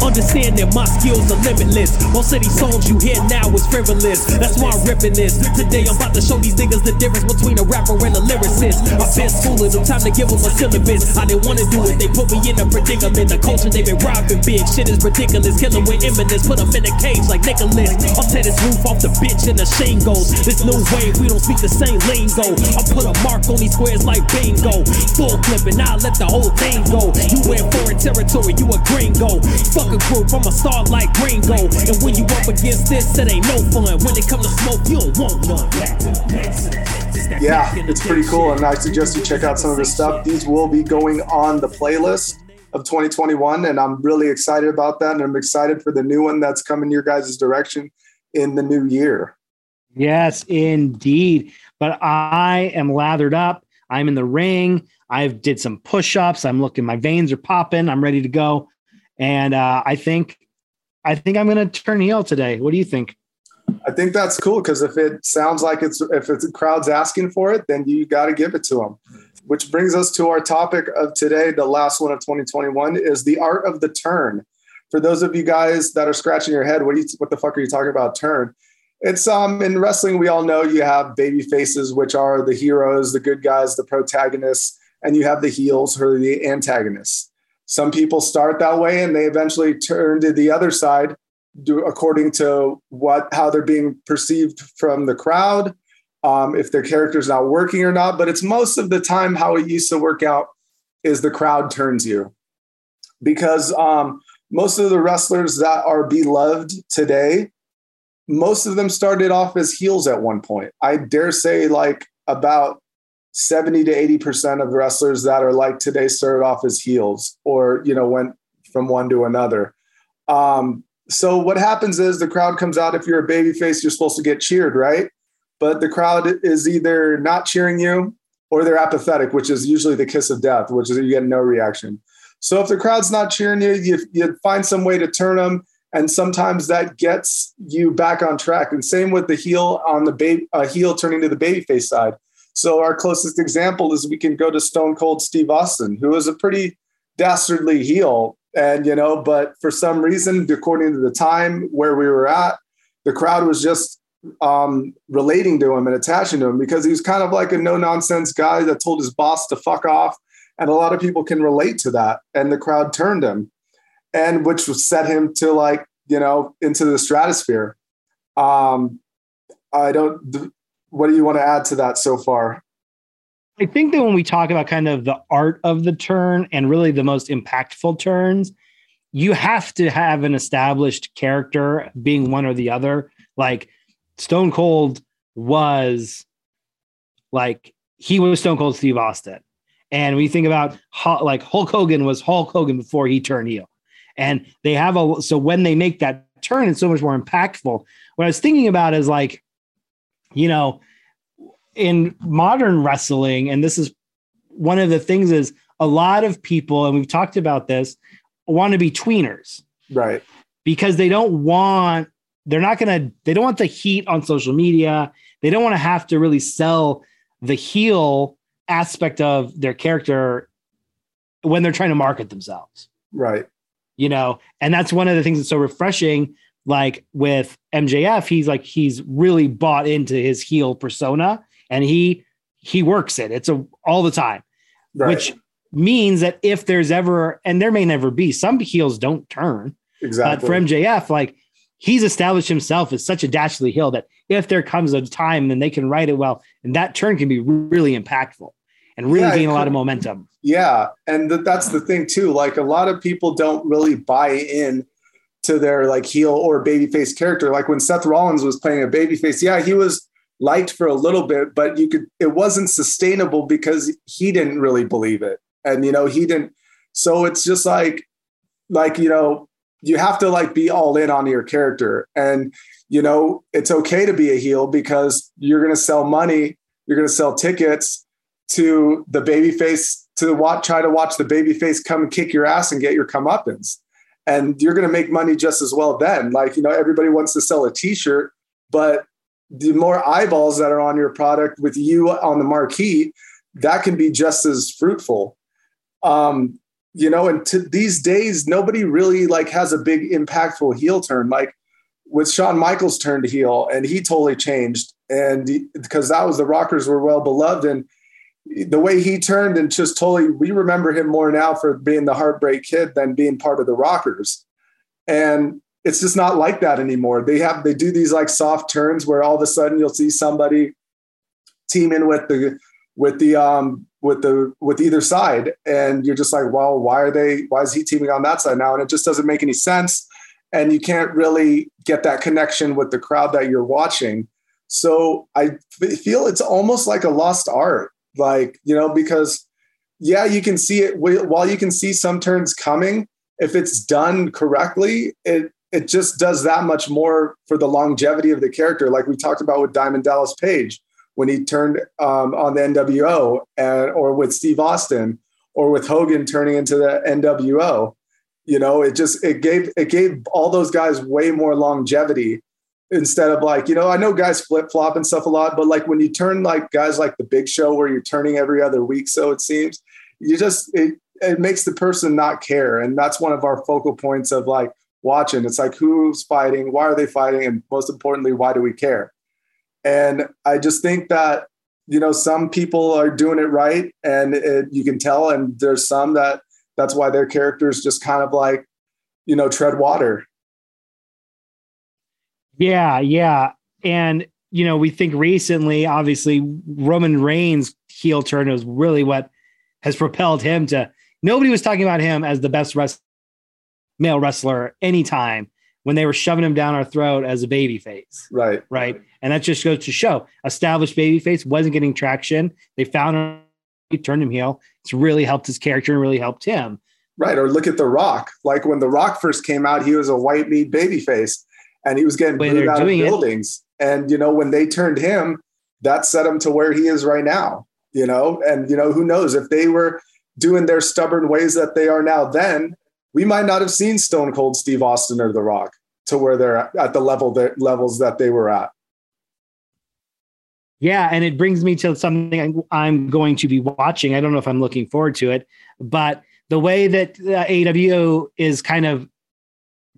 Understand that my skills are limitless. Most of these songs you hear now is frivolous. That's why I'm ripping this. Today I'm about to show these niggas the difference between a rapper and a lyricist. I've been schooling them, time to give them a syllabus. I didn't wanna do it, they put me in a predicament. The culture they been robbing big, shit is ridiculous. Kill them with imminence, put them in a cage like Nicholas. I'll tear this roof off the bitch and the shame goes. This new wave, we don't speak the same lingo. I put a mark on these squares like bingo. Full clipping, I let the whole thing go. You in foreign territory, you a gringo. Fuck a group, I'm a star like Ringo. And when you up against this, it ain't no fun. When it comes to smoke, you don't want none. Yeah, it's pretty cool, and I suggest you check out some of the stuff. These will be going on the playlist of 2021, and I'm really excited about that. And I'm excited for the new one that's coming your guys' direction in the new year. Yes, indeed. But I am lathered up. I'm in the ring. I've did some push-ups. I'm looking. My veins are popping. I'm ready to go. And uh, I think, I think I'm going to turn heel today. What do you think? I think that's cool because if it sounds like it's if it's crowd's asking for it, then you got to give it to them. Which brings us to our topic of today, the last one of 2021, is the art of the turn. For those of you guys that are scratching your head, what you, what the fuck are you talking about? Turn. It's um in wrestling, we all know you have baby faces, which are the heroes, the good guys, the protagonists, and you have the heels who are the antagonists. Some people start that way and they eventually turn to the other side do according to what how they're being perceived from the crowd um, if their character's not working or not. But it's most of the time how it used to work out is the crowd turns you. Because um, most of the wrestlers that are beloved today most of them started off as heels at one point. I dare say like about 70 to 80 percent of wrestlers that are like today started off as heels or you know went from one to another um, so what happens is the crowd comes out. If you're a baby face, you're supposed to get cheered, right? But the crowd is either not cheering you or they're apathetic, which is usually the kiss of death, which is you get no reaction. So if the crowd's not cheering you, you, you find some way to turn them, and sometimes that gets you back on track. And same with the heel on the baby uh, heel turning to the babyface side. So our closest example is we can go to Stone Cold Steve Austin, who is a pretty dastardly heel and, you know, but for some reason, according to the time where we were at, the crowd was just um, relating to him and attaching to him because he was kind of like a no nonsense guy that told his boss to fuck off. And a lot of people can relate to that. And the crowd turned him, and which set him to like, you know, into the stratosphere. Um, I don't, what do you want to add to that so far? I think that when we talk about kind of the art of the turn and really the most impactful turns, you have to have an established character being one or the other. Like Stone Cold was like he was Stone Cold Steve Austin. And we think about like Hulk Hogan was Hulk Hogan before he turned heel. And they have a so when they make that turn, it's so much more impactful. What I was thinking about is like, you know, in modern wrestling, and this is one of the things is a lot of people, and we've talked about this, want to be tweeners. Right. Because they don't want, they're not going to, they don't want the heat on social media. They don't want to have to really sell the heel aspect of their character when they're trying to market themselves. Right. You know, and that's one of the things that's so refreshing. Like with MJF, he's like, he's really bought into his heel persona and he he works it. It's a all the time, right. which means that if there's ever and there may never be some heels don't turn. Exactly. But for MJF, like he's established himself as such a dashly heel that if there comes a time, then they can write it well, and that turn can be really impactful and really yeah, gain a lot of momentum. Yeah, and th- that's the thing too. Like a lot of people don't really buy in to their like heel or babyface character. Like when Seth Rollins was playing a babyface, yeah, he was liked for a little bit, but you could it wasn't sustainable because he didn't really believe it. And you know, he didn't so it's just like like you know, you have to like be all in on your character. And you know, it's okay to be a heel because you're gonna sell money, you're gonna sell tickets to the baby face to watch try to watch the baby face come kick your ass and get your comeuppance. And you're gonna make money just as well then. Like, you know, everybody wants to sell a t-shirt, but the more eyeballs that are on your product with you on the marquee, that can be just as fruitful. Um, you know, and to these days, nobody really like has a big impactful heel turn. Like with Shawn Michaels turned to heel and he totally changed. And because that was the rockers were well beloved. And the way he turned and just totally, we remember him more now for being the heartbreak kid than being part of the rockers. And it's just not like that anymore. They have, they do these like soft turns where all of a sudden you'll see somebody teaming with the, with the, um, with the, with either side. And you're just like, well, why are they, why is he teaming on that side now? And it just doesn't make any sense. And you can't really get that connection with the crowd that you're watching. So I feel it's almost like a lost art like you know because yeah you can see it while you can see some turns coming if it's done correctly it it just does that much more for the longevity of the character. Like we talked about with diamond dallas page when he turned um, on the nwo and or with steve austin or with hogan turning into the nwo you know it just it gave it gave all those guys way more longevity instead of like you know i know guys flip flop and stuff a lot but like when you turn like guys like the big show where you're turning every other week so it seems you just it, it makes the person not care and that's one of our focal points of like watching. It's like who's fighting? Why are they fighting? And most importantly why do we care? And i just think that you know some people are doing it right and it, you can tell and there's some that that's why their characters just kind of like you know tread water Yeah, yeah. And you know, we think recently, obviously, Roman Reigns' heel turn was really what has propelled him to. Nobody was talking about him as the best rest, male wrestler anytime when they were shoving him down our throat as a baby face. right Right. And that just goes to show established baby face wasn't getting traction. They found him, he turned him heel. It's really helped his character and really helped him. Right. Or look at The Rock. Like when The Rock first came out, he was a white meat baby face and he was getting Way booed out of doing it. buildings. And, you know, when they turned him, that set him to where he is right now, you know? And, you know, who knows if they were doing their stubborn ways that they are now, then we might not have seen Stone Cold Steve Austin or The Rock to where they're at, at the level that levels that they were at. Yeah, and it brings me to something I'm- I'm going to be watching. I don't know if I'm looking forward to it, but the way that uh, AEW is kind of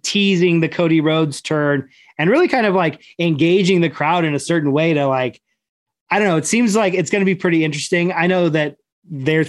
teasing the Cody Rhodes turn and really kind of like engaging the crowd in a certain way to like, I don't know. It seems like it's going to be pretty interesting. I know that there,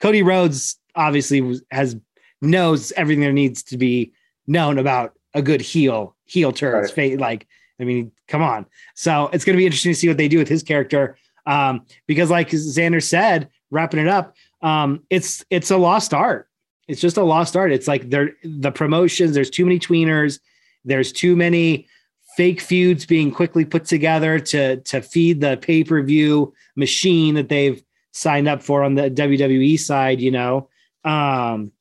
Cody Rhodes obviously was- has knows everything there needs to be known about a good heel heel turns. Right. Like, I mean, come on. So it's going to be interesting to see what they do with his character. Um, because like Xander said, wrapping it up, um, it's it's a lost art. It's just a lost art. It's like there the promotions, there's too many tweeners, there's too many fake feuds being quickly put together to to feed the pay-per-view machine that they've signed up for on the WWE side, you know. Um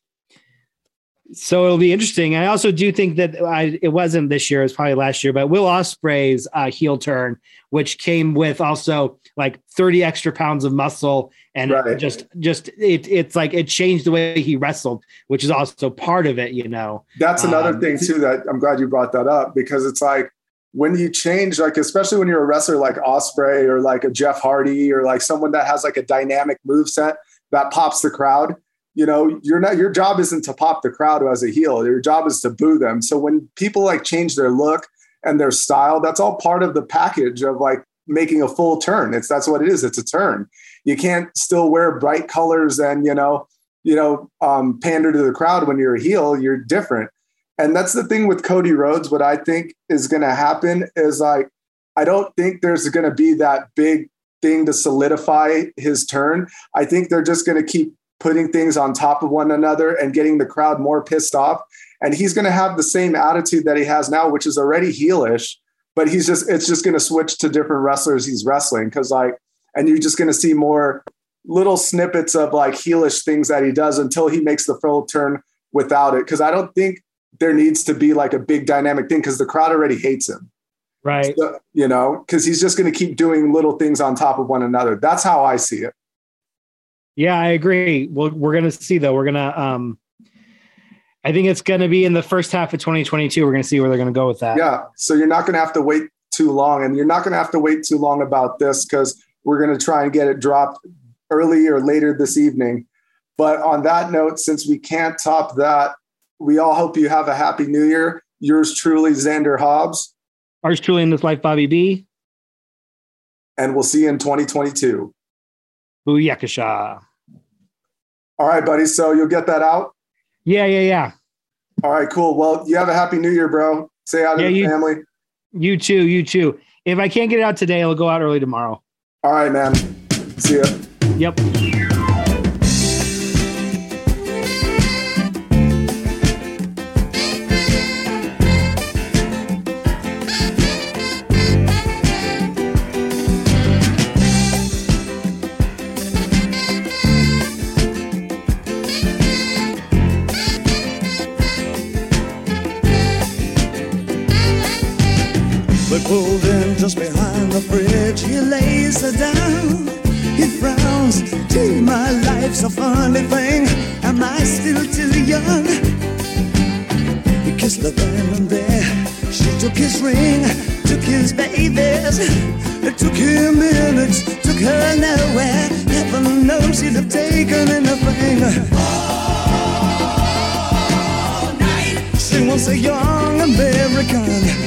so it'll be interesting. I also do think that I, it wasn't this year; it was probably last year. But Will Ospreay's uh, heel turn, which came with also like thirty extra pounds of muscle, and Right. just just it, it's like it changed the way he wrestled, which is also part of it. You know, That's another Um, thing too that I'm glad you brought that up because it's like when you change, like especially when you're a wrestler like Ospreay or like a Jeff Hardy or like someone that has like a dynamic move set that pops the crowd. You know, you're not your job isn't to pop the crowd as a heel. Your job is to boo them. So when people like change their look and their style, that's all part of the package of like making a full turn. It's that's what it is. It's a turn. You can't still wear bright colors and you know, you know, um, pander to the crowd when you're a heel. You're different. And that's the thing with Cody Rhodes. What I think is going to happen is like, I don't think there's going to be that big thing to solidify his turn. I think they're just going to keep putting things on top of one another and getting the crowd more pissed off. And he's going to have the same attitude that he has now, which is already heelish, but he's just, it's just going to switch to different wrestlers he's wrestling. Cause like, and you're just going to see more little snippets of like heelish things that he does until he makes the full turn without it. Cause I don't think there needs to be like a big dynamic thing because the crowd already hates him. right? So, you know, because he's just going to keep doing little things on top of one another. That's how I see it. Yeah, I agree. Well, we're gonna see though. We're gonna um I think it's gonna be in the first half of 2022. We're gonna see where they're gonna go with that. Yeah. So you're not going to have to wait too long, and you're not going to have to wait too long about this because we're going to try and get it dropped early or later this evening. But on that note, since we can't top that, we all hope you have a happy new year. Yours truly, Xander Hobbes, Ours truly in this life, Bobby B. and we'll see you in 2022. Booyakasha. All right, buddy. So you'll get that out. Yeah, yeah, yeah. All right, cool. Well, you have a happy new year, bro. Say hi to Yeah, the you- family. You too, you too. If I can't get it out today, it'll go out early tomorrow. All right, man. See ya. Yep. The bridge, he lays her down. He frowns, gee, my life's a funny thing. Am I still too young? He kissed her then and there. She took his ring, took his babies. It took him minutes, took her nowhere. Heaven knows he'd have taken anything. Night. She was a young American.